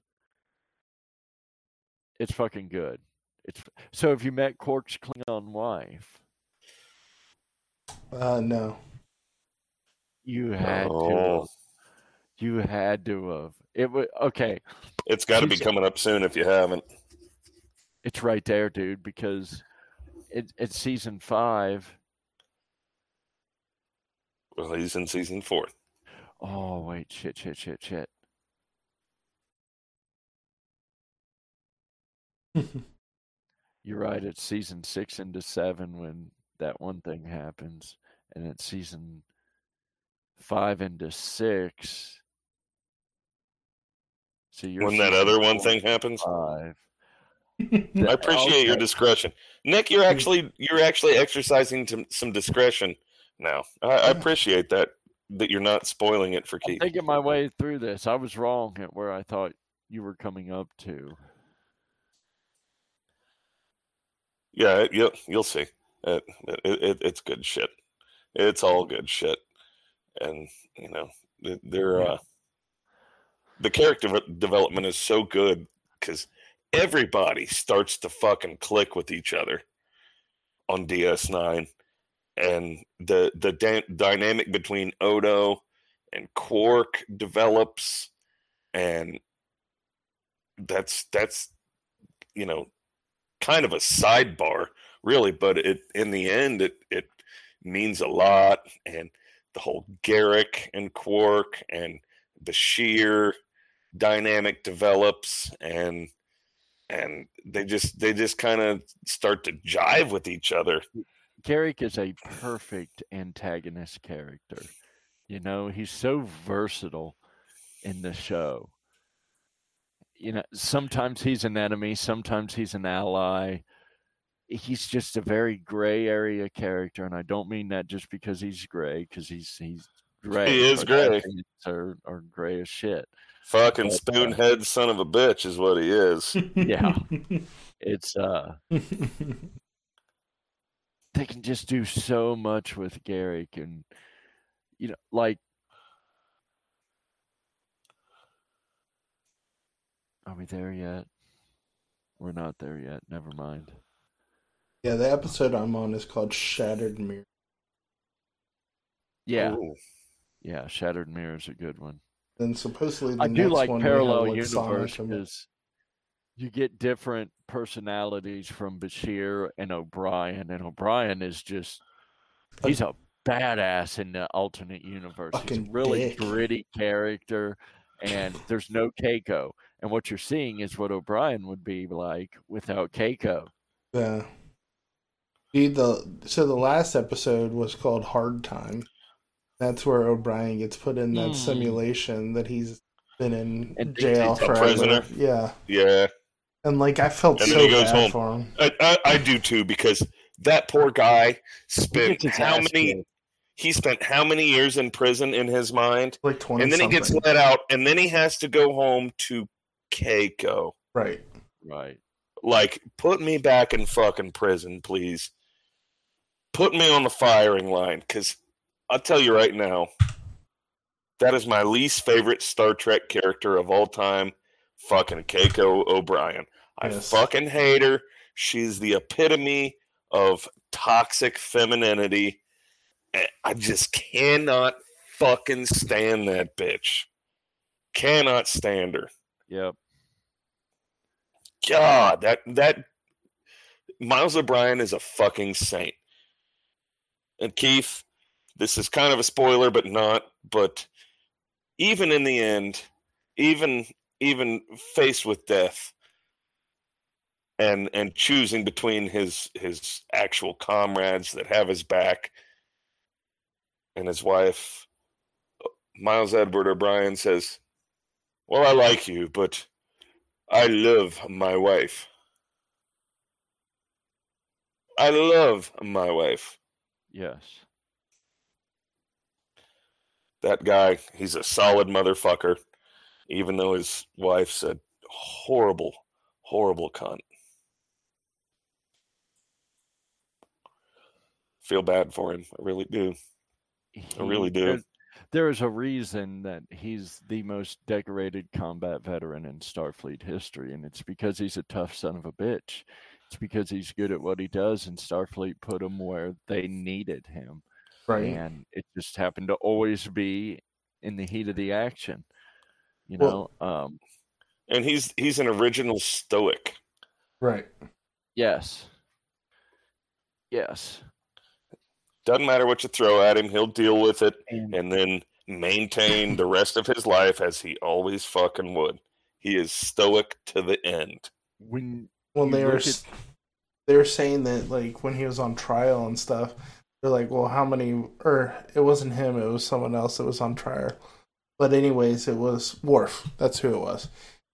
It's fucking good. It's so. Have you met Quark's Klingon wife? Uh, no. You had to. Oh. Have, you had to have. It was okay. It's got to be coming up soon if you haven't. It's right there, dude. Because it, it's season five. Well, he's in season four. Oh wait, shit, shit, shit, shit. you're right. It's season six into seven when that one thing happens, and it's season five into six. So you're when that other one thing happens. Five. I appreciate your discretion, Nick. You're actually you're actually exercising some discretion now. I, I appreciate that that you're not spoiling it for I'm Keith. thinking my way through this. I was wrong at where I thought you were coming up to. Yeah, it- you'll you'll see. It, it, it, it's good shit. It's all good shit, and you know they're uh, the character development is so good because everybody starts to fucking click with each other on DS9, and the the dynamic between Odo and Quark develops, and that's that's you know kind of a sidebar really but it in the end it it means a lot and the whole Garak and Quark and Bashir dynamic develops and and they just they just kind of start to jive with each other Garak is a perfect antagonist character. You know, he's so versatile in the show. You know, sometimes he's an enemy, sometimes he's an ally. He's just a very gray area character, and I don't mean that just because he's gray, because he's he's gray. He is gray. actions Are, are gray as shit. fucking But, uh, spoonhead son of a bitch is what he is Yeah. It's uh they can just do so much with Garak and you know like Are we there yet? We're not there yet. Never mind. yeah, the episode I'm on is called Shattered Mirror. Yeah, Ooh. yeah. Shattered Mirror is a good one. And supposedly the I do like one we parallel like, universe and- because you get different personalities from Bashir and O'Brien, and O'Brien is just he's a badass in the alternate universe. he's a really dick. gritty character, and there's no Keiko. And what you're seeing is what O'Brien would be like without Keiko. Yeah. Dude, the so the last episode was called Hard Time. That's where O'Brien gets put in that Hmm. simulation that he's been in And jail a forever. Yeah, yeah and like I felt And so then he goes bad home. for him. I, I, I do too because that poor guy spent how many kicked. he spent how many years in prison in his mind Like twenty, and then he gets let out and then he has to go home to Keiko. right. Right. Like put me back in fucking prison, please. Put me on the firing line cuz I'll tell you right now that is my least favorite Star Trek character of all time, fucking Keiko O'Brien. I Yes. fucking hate her. She's the epitome of toxic femininity. I just cannot fucking stand that bitch. Cannot stand her. Yep. God, that that Miles O'Brien is a fucking saint. And Keith, this is kind of a spoiler, but not. But even in the end, even even faced with death, and and choosing between his his actual comrades that have his back and his wife, Miles Edward O'Brien says, "Well, I like you, but." I love my wife. I love my wife. Yes. That guy, he's a solid motherfucker, even though his wife's a horrible, horrible cunt. Feel bad for him. I really do. I really do. there- There is a reason that he's the most decorated combat veteran in Starfleet history, and it's because he's a tough son of a bitch. It's because he's good at what he does, and Starfleet put him where they needed him. Right. And it just happened to always be in the heat of the action. You know, Well- um, And he's he's an original stoic. Right. yes. Yes. Doesn't matter what you throw at him, he'll deal with it And and then maintain the rest of his life as he always fucking would. He is stoic to the end. when when they were at- they're saying that like when he was on trial and stuff, they're like, well, how many? Or it wasn't him; it was someone else that was on trial. But anyways, it was Worf. That's who it was.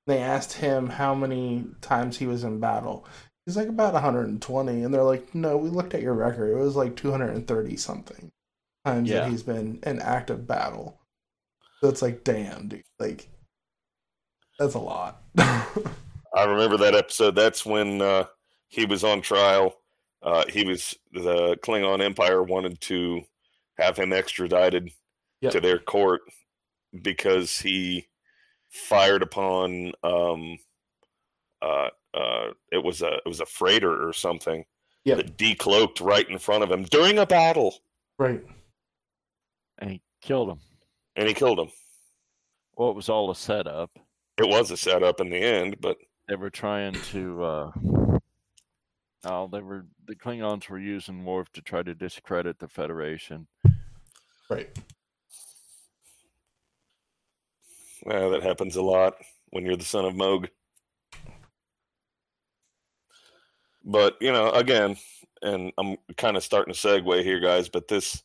They asked him how many times he was in battle. He's like about 120, and they're like, no, we looked at your record. It was like 230 something times Yeah. that he's been in active battle. So it's like, damn, dude, like that's a lot. I remember that episode. That's when uh, he was on trial. Uh, he was the Klingon Empire wanted to have him extradited Yep. to their court because he fired upon um, uh, uh, it was a it was a freighter or something Yep. that decloaked right in front of him during a battle, right. and he killed him. and he killed him. Well, it was all a setup. It was a setup in the end, but They were trying to. Uh, oh, they were the Klingons were using Worf to try to discredit the Federation. Right. Well, that happens a lot when you're the son of Mogh. But you know, again, and I'm kind of starting to segue here, guys. But this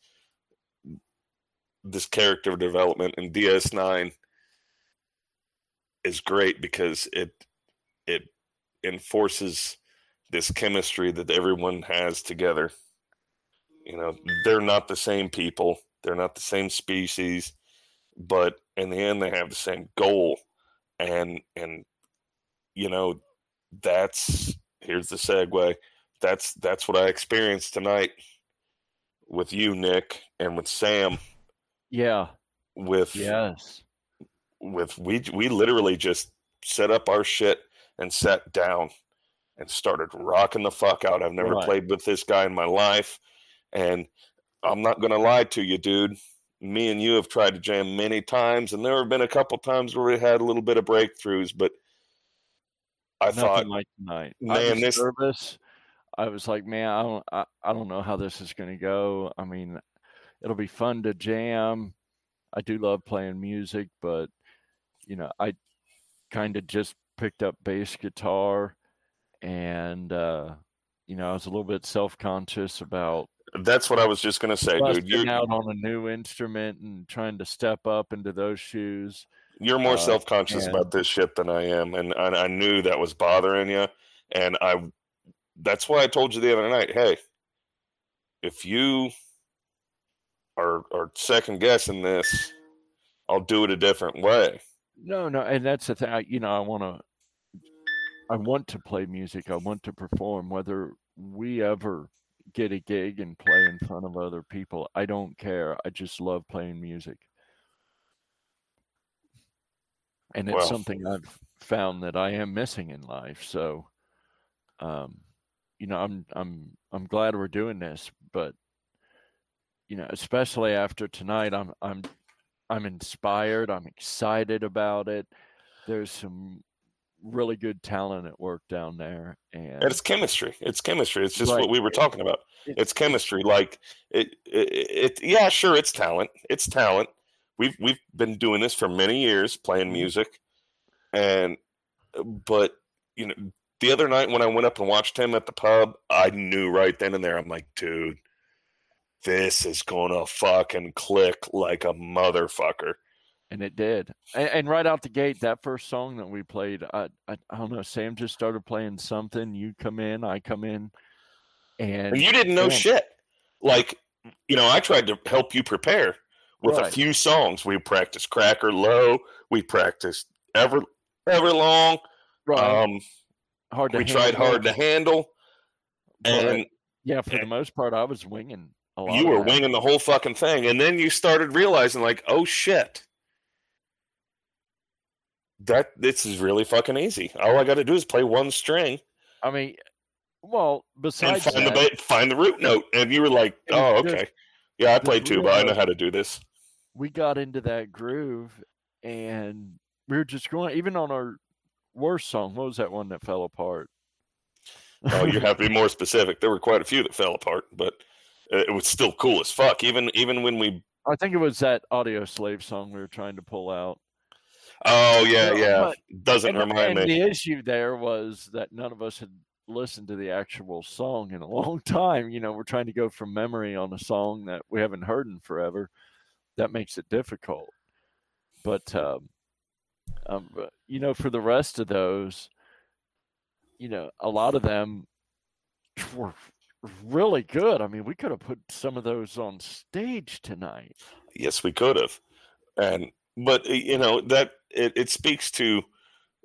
this character development in DS9 is great because it it enforces this chemistry that everyone has together. You know, they're not the same people, they're not the same species, but in the end they have the same goal. And and you know, that's here's the segue. That's that's what I experienced tonight with you, Nick, and with Sam. Yeah. With Yes. with we we literally just set up our shit and sat down and started rocking the fuck out. I've never Right. played with this guy in my life, and I'm not gonna lie to you, dude. Me and you have tried to jam many times, and there have been a couple times where we had a little bit of breakthroughs, but I Nothing thought like tonight. I man, was this- nervous. I was like, man, I don't, I, I don't know how this is going to go. I mean, it'll be fun to jam. I do love playing music, but you know, I kind of just picked up bass guitar, and uh, you know, I was a little bit self-conscious about that's what I was just gonna say, dude. You're out on a new instrument and trying to step up into those shoes. You're more Uh, self conscious about this shit than I am, and, and I knew that was bothering you, and I that's why I told you the other night, hey, if you are are second guessing this, I'll do it a different way. No, no, and that's the thing. I, you know, I want to, I want to play music. I want to perform. Whether we ever get a gig and play in front of other people, I don't care. I just love playing music, and it's Well. something I've found that I am missing in life. So, um, you know, I'm I'm I'm glad we're doing this, but you know, especially after tonight, I'm I'm I'm inspired. I'm excited about it. There's some really good talent at work down there, and it's chemistry. It's chemistry. It's just Right. what we were talking about. It- It's chemistry. Like it, it, it. Yeah, sure. It's talent. It's talent. We've we've been doing this for many years, playing Mhm. music, and but you know, the other night when I went up and watched him at the pub, I knew right then and there. I'm like, dude, this is gonna fucking click like a motherfucker. And it did. And, and right out the gate, that first song that we played, I, I I don't know. Sam just started playing something. You come in, I come in, and And you didn't know Yeah. shit. Like, you know, I tried to help you prepare with a few songs. We practiced Cracker Low. We practiced Ever Everlong. right, Um, hard to we tried hard to handle, but, and yeah, for the most part, I was winging a lot. you were winging the whole fucking thing. And then you started realizing, like, oh shit, that this is really fucking easy. All I got to do is play one string I mean, well, and besides find that, the find the root note. And you were like, oh, okay, yeah, I just play tuba. I know how to do this. we got into that groove, and we were just going. Even on our worst song, what was that one that fell apart? Oh, you have to be more specific. There were quite a few that fell apart, but it was still cool as fuck. Even even when we. I think it was that Audioslave song we were trying to pull out. Oh yeah, yeah. but- Doesn't And, remind and me. the issue there was that none of us had listened to the actual song in a long time. You know, we're trying to go from memory on a song that we haven't heard in forever. That makes it difficult. But, um, um, you know, for the rest of those, you know, a lot of them were really good. I mean, we could have put some of those on stage tonight. Yes, we could have. And but you know that it, it speaks to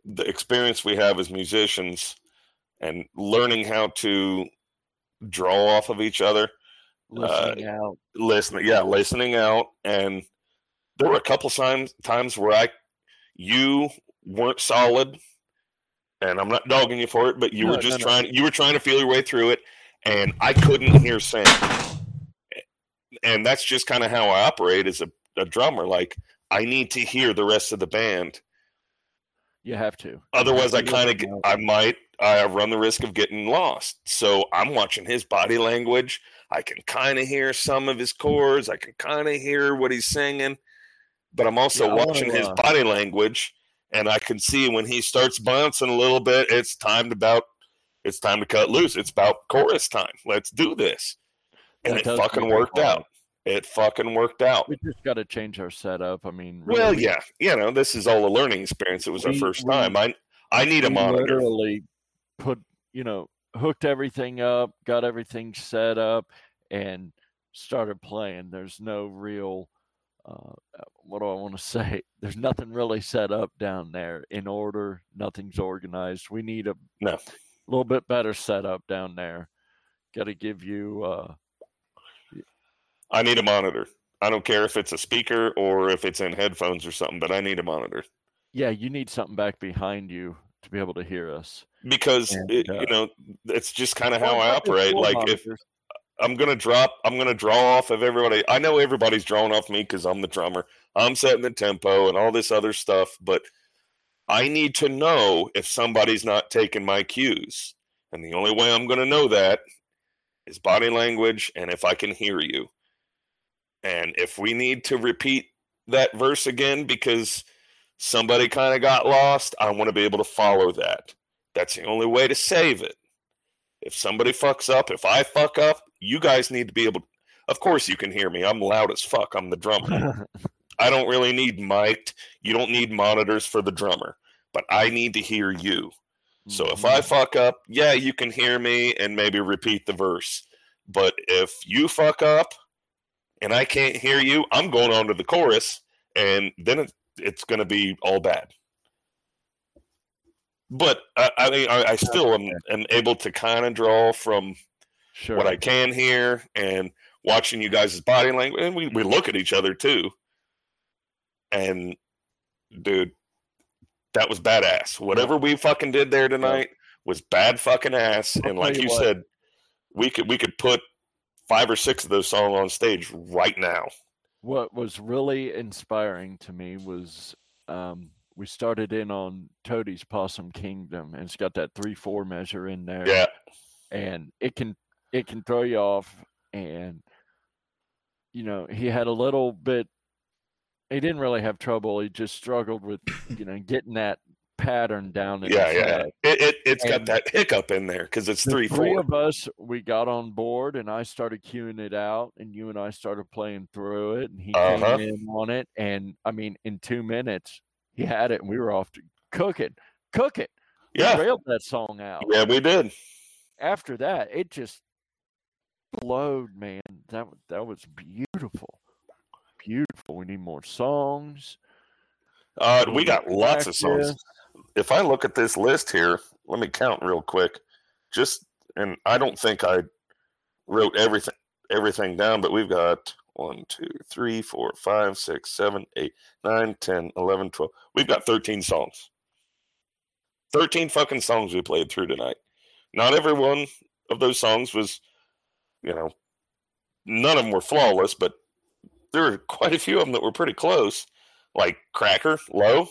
the experience we have as musicians and learning how to draw off of each other. Listening uh, out. Listening, yeah, listening out. And there were a couple times times where I you weren't solid and I'm not dogging you for it, but you no, were just no, trying no. you were trying to feel your way through it and I couldn't hear Sam. And that's just kind of how I operate as a, a drummer. Like I need to hear the rest of the band. You have to. Otherwise, have to I kind of I might I run the risk of getting lost. So I'm watching his body language. I can kind of hear some of his chords. I can kind of hear what he's singing, but I'm also yeah, watching wanna, his uh... body language, and I can see when he starts bouncing a little bit. It's time to about it's time to cut loose. It's about chorus time. Let's do this. And it, it fucking worked out. It fucking worked out. We just got to change our setup. I mean, really, well, yeah, you know, this is all a learning experience. It was we, our first we, time. I I need a monitor. Literally put, you know, hooked everything up, got everything set up, and started playing. There's no real. Uh, what do I want to say? There's nothing really set up down there in order. Nothing's organized. We need a no little bit better setup down there. Got to give you. Uh, I need a monitor. I don't care if it's a speaker or if it's in headphones or something, but I need a monitor. Yeah, you need something back behind you to be able to hear us. Because and, it, uh, you know, it's just kind of how I operate. Like monitors. if I'm gonna drop, I'm gonna draw off of everybody. I know everybody's drawing off me because I'm the drummer. I'm setting the tempo and all this other stuff, but I need to know if somebody's not taking my cues. And the only way I'm going to know that is body language and if I can hear you. And if we need to repeat that verse again because somebody kind of got lost, I want to be able to follow that. That's the only way to save it. If somebody fucks up, if I fuck up, you guys need to be able to. Of course, you can hear me. I'm loud as fuck. I'm the drummer. I don't really need mic'd. You don't need monitors for the drummer, but I need to hear you. So if I mm-hmm. fuck up, yeah, you can hear me and maybe repeat the verse. But if you fuck up and I can't hear you, I'm going on to the chorus and then it, it's going to be all bad. But I, I, I still am, am able to kind of draw from sure. what I can hear and watching you guys' body language. And we, we look at each other too. And dude, that was badass. Whatever we fucking did there tonight was bad fucking ass. And like you, you said, we could we could put five or six of those songs on stage right now. What was really inspiring to me was um, we started in on Toadies' Possum Kingdom, and it's got that three four measure in there. Yeah, and it can it can throw you off, and you know he had a little bit he didn't really have trouble. He just struggled with you know getting that pattern down. yeah, yeah. It, it it's and got that hiccup in there because it's three. Three of us we got on board, and I started queuing it out, and you and I started playing through it, and he uh-huh. came in on it, and I mean, in two minutes he had it, and we were off to cook it, cook it. Yeah, we railed that song out. Yeah, we did. After that, it just flowed, man. That that was beautiful beautiful. We need more songs. Uh, we got lots of songs. If I look at this list here, let me count real quick. Just and I don't think I wrote everything everything down, but we've got one, two, three, four, five, six, seven, eight, nine, ten, eleven, twelve. We've got 13 songs. 13 fucking songs we played through tonight. Not every one of those songs was, you know, none of them were flawless, but there were quite a few of them that were pretty close, like Cracker, Low.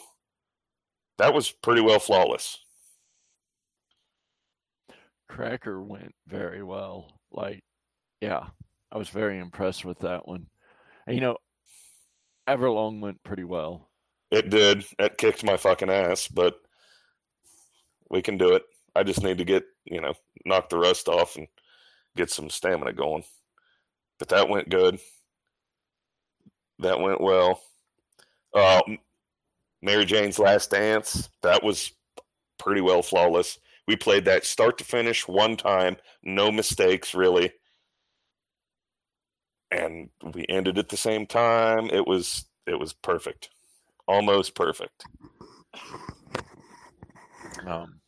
That was pretty well flawless. Cracker went very well. Like, yeah, I was very impressed with that one. And, you know, Everlong went pretty well. It did. It kicked my fucking ass, but we can do it. I just need to get you know knock the rust off and get some stamina going. But that went good. That went well. Uh, Mary Jane's Last Dance. That was pretty well flawless. We played that start to finish one time, no mistakes really. And we ended at the same time. It was it was perfect. Almost perfect. Um,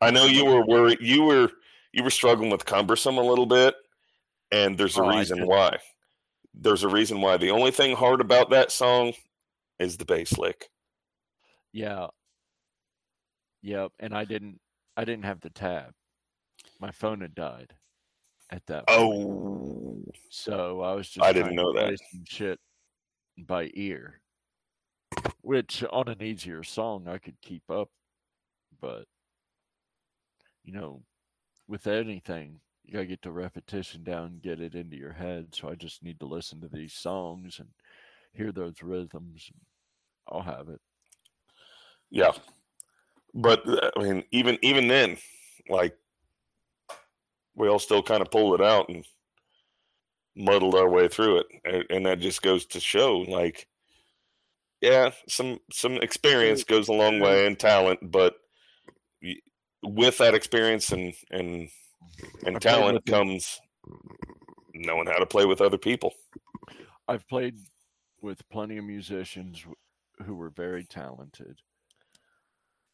I know you were worried you were you were struggling with cumbersome a little bit, and there's a Oh, reason why. There's a reason why. The only thing hard about that song is the bass lick. Yeah. Yep. And I didn't. I didn't have the tab. My phone had died at that. point. Oh, So I was just. I didn't know that. shit by ear, which on an easier song I could keep up, but you know, with anything, you gotta get the repetition down, and get it into your head. So I just need to listen to these songs and hear those rhythms. And I'll have it. Yeah. But uh, I mean, even even then, like we all still kind of pulled it out and muddled our way through it, and, and that just goes to show, like, yeah, some some experience goes a long way and talent, but with that experience and and and I talent comes knowing how to play with other people. I've played with plenty of musicians who were very talented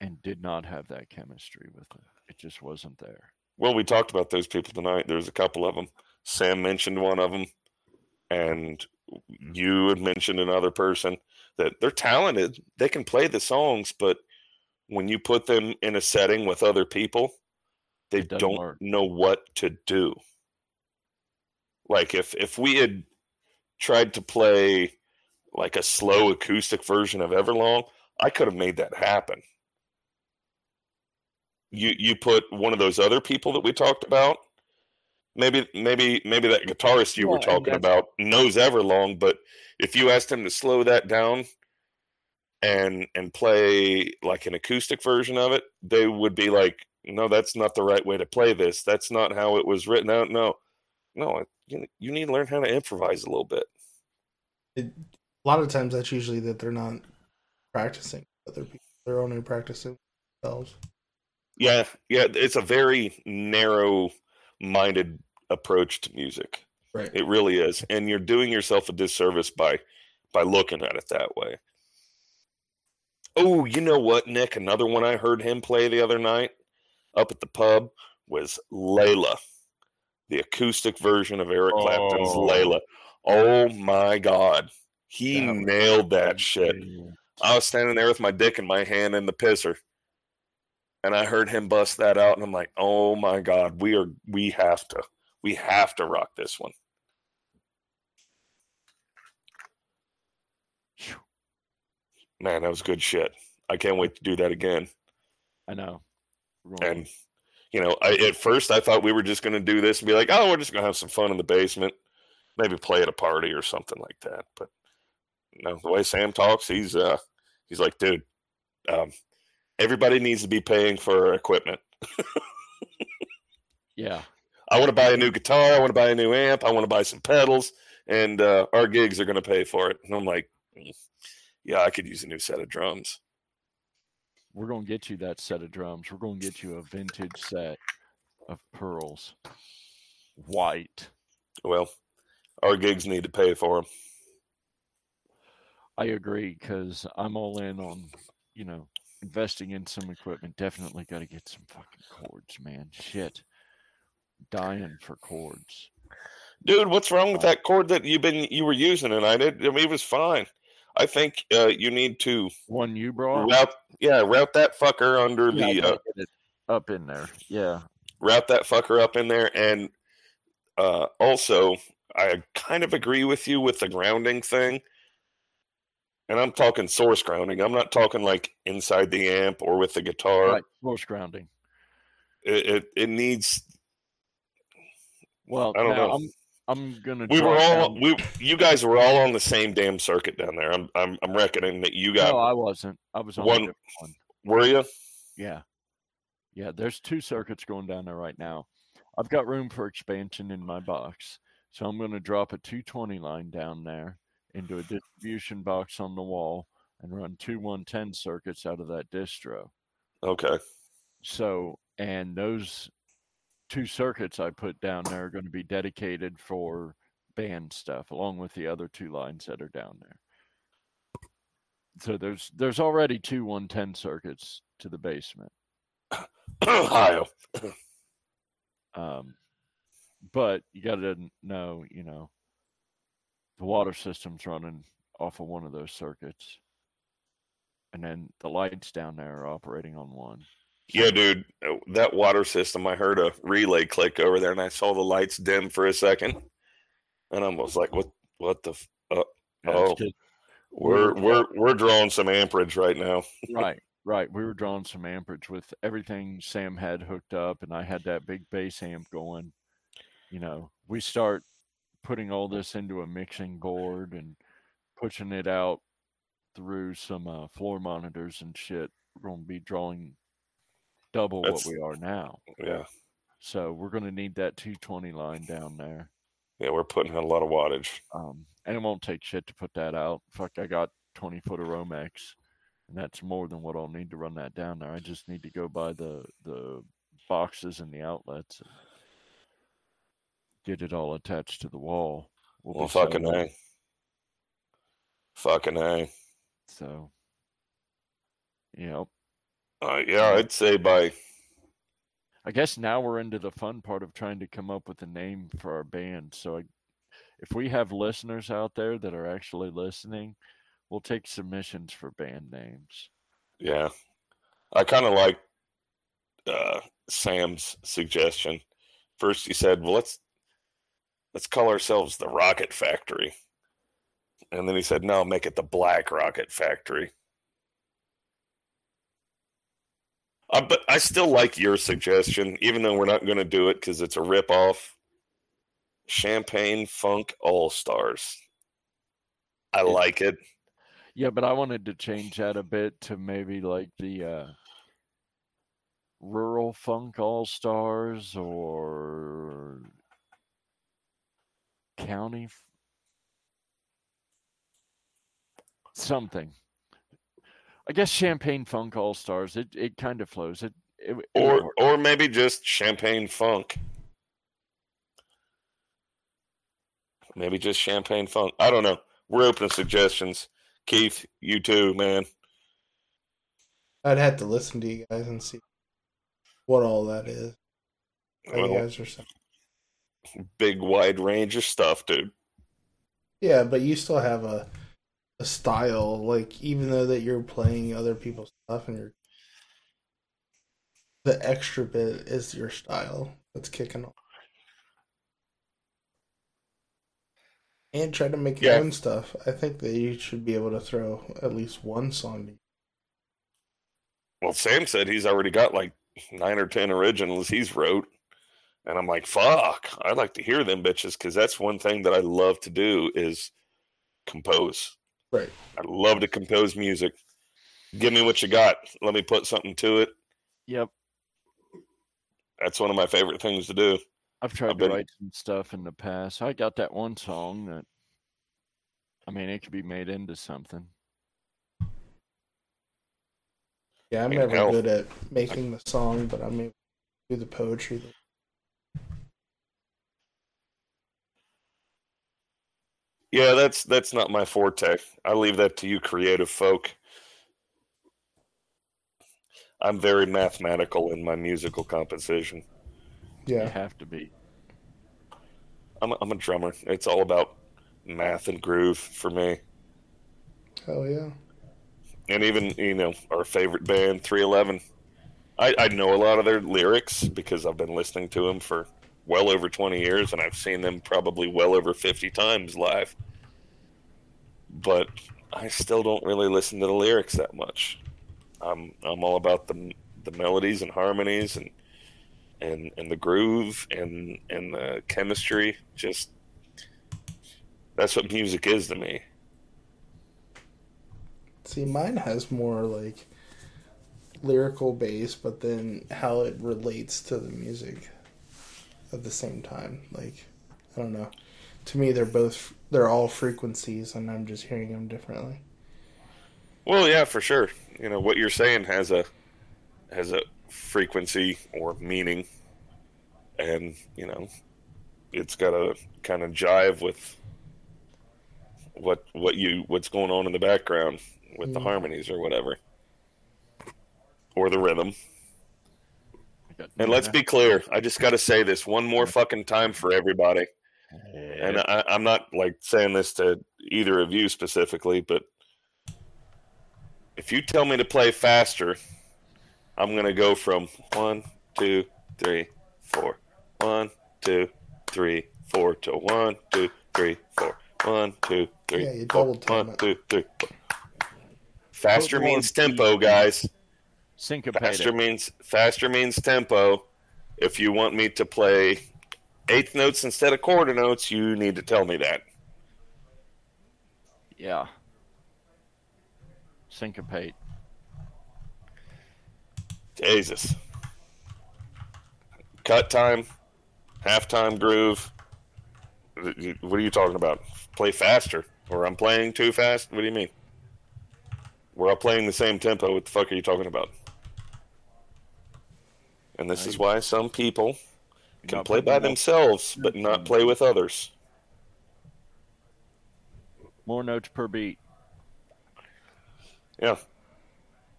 and did not have that chemistry with it. It just wasn't there. Well, we talked about those people tonight. There's a couple of them. Sam mentioned one of them, and you had mentioned another person that they're talented. They can play the songs, but when you put them in a setting with other people, they don't work. know what to do. Like if if we had tried to play like a slow acoustic version of Everlong, I could have made that happen. You you put one of those other people that we talked about. Maybe maybe maybe that guitarist you Yeah, were talking about knows Everlong, but if you asked him to slow that down and and play like an acoustic version of it, they would be like, "No, that's not the right way to play this. That's not how it was written out." No, no, you, you need to learn how to improvise a little bit. It, a lot of times that's usually that they're not practicing other people. They're only practicing themselves. Yeah, yeah, it's a very narrow-minded approach to music. Right. It really is, and you're doing yourself a disservice by by looking at it that way. Oh, you know what, Nick? Another one I heard him play the other night up at the pub was Layla, the acoustic version of Eric Clapton's Oh. Layla. Oh my God, he That nailed that shit. I was standing there with my dick in my hand in the pisser, and I heard him bust that out, and I'm like, "Oh my god, we are we have to we have to rock this one." Man, that was good shit. I can't wait to do that again. I know. And you know, I at first I thought we were just going to do this and be like, "Oh, we're just going to have some fun in the basement, maybe play at a party or something like that." But you no, the way Sam talks, he's uh he's like, "Dude, um, everybody needs to be paying for equipment." yeah. I want to buy a new guitar. I want to buy a new amp. I want to buy some pedals, and uh, our gigs are going to pay for it. And I'm like, "Mm, yeah, I could use a new set of drums. We're going to get you that set of drums. We're going to get you a vintage set of pearls. White. Well, our gigs need to pay for them. I agree because I'm all in on, you know, investing in some equipment. Definitely got to get some fucking cords, man. Shit. Dying for cords. Dude, what's wrong with that cord that you've been you were using? And I did. I mean, it was fine. I think uh, you need to One you brought? route, yeah, route that fucker under Yeah, the uh, up in there. Yeah. route that fucker up in there. And uh, also, I kind of agree with you with the grounding thing. And I'm talking source grounding. I'm not talking like inside the amp or with the guitar. Right. Force grounding. It, it it needs. Well, I don't now know. I'm I'm gonna. We were all down- we you guys were all on the same damn circuit down there. I'm I'm I'm reckoning that you got No, I wasn't. I was on one- one. were you? Yeah. Yeah, there's two circuits going down there right now. I've got room for expansion in my box. So I'm going to drop a 220 line down there into a distribution box on the wall and run two 110 circuits out of that distro. Okay. So, and those two circuits I put down there are going to be dedicated for band stuff along with the other two lines that are down there. So there's there's already two 110 circuits to the basement. Ohio. Um, but you got to know, you know, the water system's running off of one of those circuits, and then the lights down there are operating on one. Yeah, dude, uh, that water system. I heard a relay click over there, and I saw the lights dim for a second, and I was like, "What? What the? F- uh, Yeah, Oh. we're we're we're drawing some amperage right now." right, right. We were drawing some amperage with everything Sam had hooked up, and I had that big bass amp going. You know, we start putting all this into a mixing board and pushing it out through some uh, floor monitors and shit. We're going to be drawing double That's- what we are now. Yeah, So we're going to need that 220 line down there. yeah, we're putting out a lot of wattage. Um, and it won't take shit to put that out. Fuck, I got 20 foot of Romex, and that's more than what I'll need to run that down there. I just need to go buy the the boxes and the outlets and get it all attached to the wall. We'll Well, fucking a. Fucking a. So, yeah, Uh, yeah, I'd say by I guess now we're into the fun part of trying to come up with a name for our band. So, I, if we have listeners out there that are actually listening, we'll take submissions for band names. yeah, I kind of like uh, Sam's suggestion. First, he said, "Well, let's let's call ourselves the Rocket Factory," and then he said, "No, make it the Black Rocket Factory." Uh, but I still like your suggestion, even though we're not going to do it because it's a ripoff. Champagne Funk All Stars. I It- like it. Yeah, but I wanted to change that a bit to maybe like the uh, rural funk all stars or county something. I guess champagne funk all stars. It it kind of flows. It, it it or work. or maybe just champagne funk. Maybe just champagne funk. I don't know. We're open to suggestions. Keith, you too, man. I'd have to listen to you guys and see what all that is. How you guys are saying. Big wide range of stuff, dude. Yeah, but you still have a a style, like even though that you're playing other people's stuff and you're the extra bit is your style that's kicking off. And try to make your Yeah. own stuff. I think that you should be able to throw at least one song. To Well, Sam said he's already got like nine or ten originals he's wrote. And I'm like, fuck, I like to hear them bitches because that's one thing that I love to do is compose. Right. I love to compose music. Give me what you got. Let me put something to it. Yep, That's one of my favorite things to do. I've tried I've to been- write some stuff in the past. I got that one song that I mean it could be made into something. Yeah, I'm mean, never hell- good at making the song, but I'm able to do the poetry. Yeah, that's that's not my forte. I leave that to you creative folk. I'm very mathematical in my musical composition. You Yeah, have to be. I'm a, I'm a drummer. It's all about math and groove for me. hell yeah. And even, you know, our favorite band 311. I I know a lot of their lyrics because I've been listening to them for well over 20 years and I've seen them probably well over 50 times live. But I still don't really listen to the lyrics that much. I'm I'm all about the the melodies and harmonies and and and the groove and and the chemistry. Just that's what music is to me. See, mine has more like lyrical base, but then how it relates to the music at the same time. Like, I don't know. To me, they're both they're all frequencies, and I'm just hearing them differently. Well, yeah, for sure. You know what you're saying has a has a frequency or meaning, and you know it's got to kind of jive with what what you what's going on in the background with the Mm. harmonies or whatever, or the rhythm. I got And let's be clear, I just got to say this one more fucking time for everybody. And I, I'm not like saying this to either of you specifically, but if you tell me to play faster, I'm gonna go from one, two, three, four, one, two, three, four to one, two, three, four, one, two, three, Yeah, you double time it. two, three, four. Faster means tempo, guys. Syncopate Faster means faster means tempo. If you want me to play eighth notes instead of quarter notes, you need to tell me that. Yeah. Syncopate. Jesus. Cut time, halftime groove. What are you talking about? Play faster, or I'm playing too fast? What do you mean? We're all playing the same tempo. What the fuck are you talking about? And this is why some people can play by themselves, but not play with others. More notes per beat. Yeah.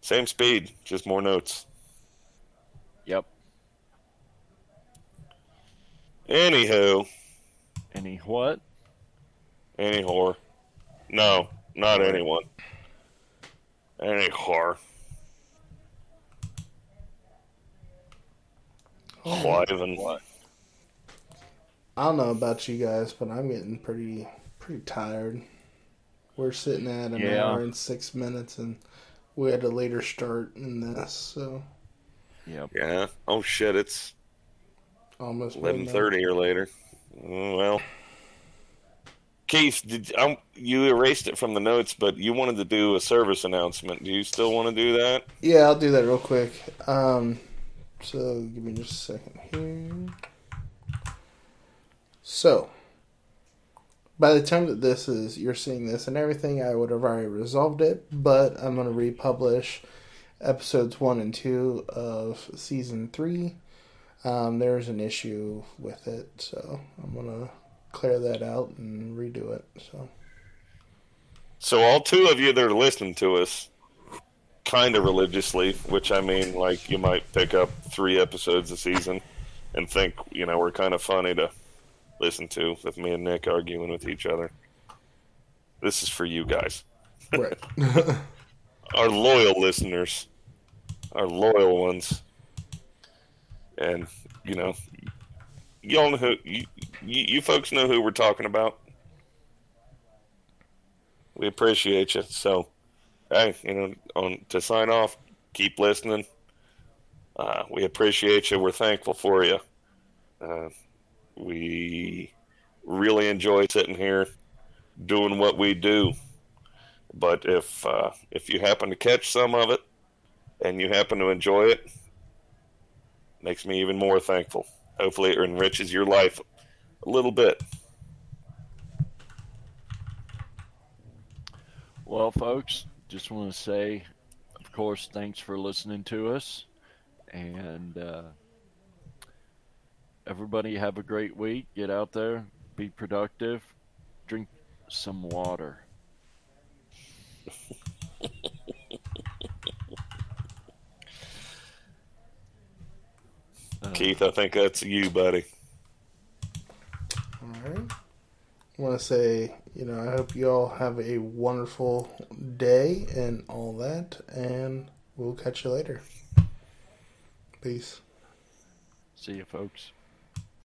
Same speed, just more notes. Yep. Anywho, Any what? any whore. No, not anyone. Any whore. Cliven. What? I don't know about you guys, but I'm getting pretty pretty tired. We're sitting at an Yeah. hour and six minutes, and we had a later start in this, so Yep. Yeah. Oh shit! It's almost eleven thirty or later. Mm, Well, Keith, did um, you erased it from the notes? But you wanted to do a service announcement. Do you still want to do that? Yeah, I'll do that real quick. Um, so give me just a second here. So, by the time that this is, you're seeing this and everything, I would have already resolved it. But I'm gonna republish episodes one and two of season three. Um, there's an issue with it, so I'm gonna clear that out and redo it. So So all two of you that are listening to us, kind of religiously, which I mean, like you might pick up three episodes a season and think, you know, we're kind of funny to listen to with me and Nick arguing with each other. This is for you guys, right. our loyal listeners, our loyal ones, and you know, y'all know who you, you, you folks know who we're talking about. We appreciate you. So, hey, you know, on to sign off, keep listening. Uh, we appreciate you. We're thankful for you. Uh, we really enjoy sitting here doing what we do. But if uh, if you happen to catch some of it and you happen to enjoy it, makes me even more thankful. Hopefully, it enriches your life a little bit. Well, folks, just want to say, of course, thanks for listening to us. And uh, everybody have a great week. Get out there, be productive, drink some water. Keith, I think that's you, buddy. All right. I want to say, you know, I hope you all have a wonderful day and all that, and we'll catch you later. Peace. See you, folks.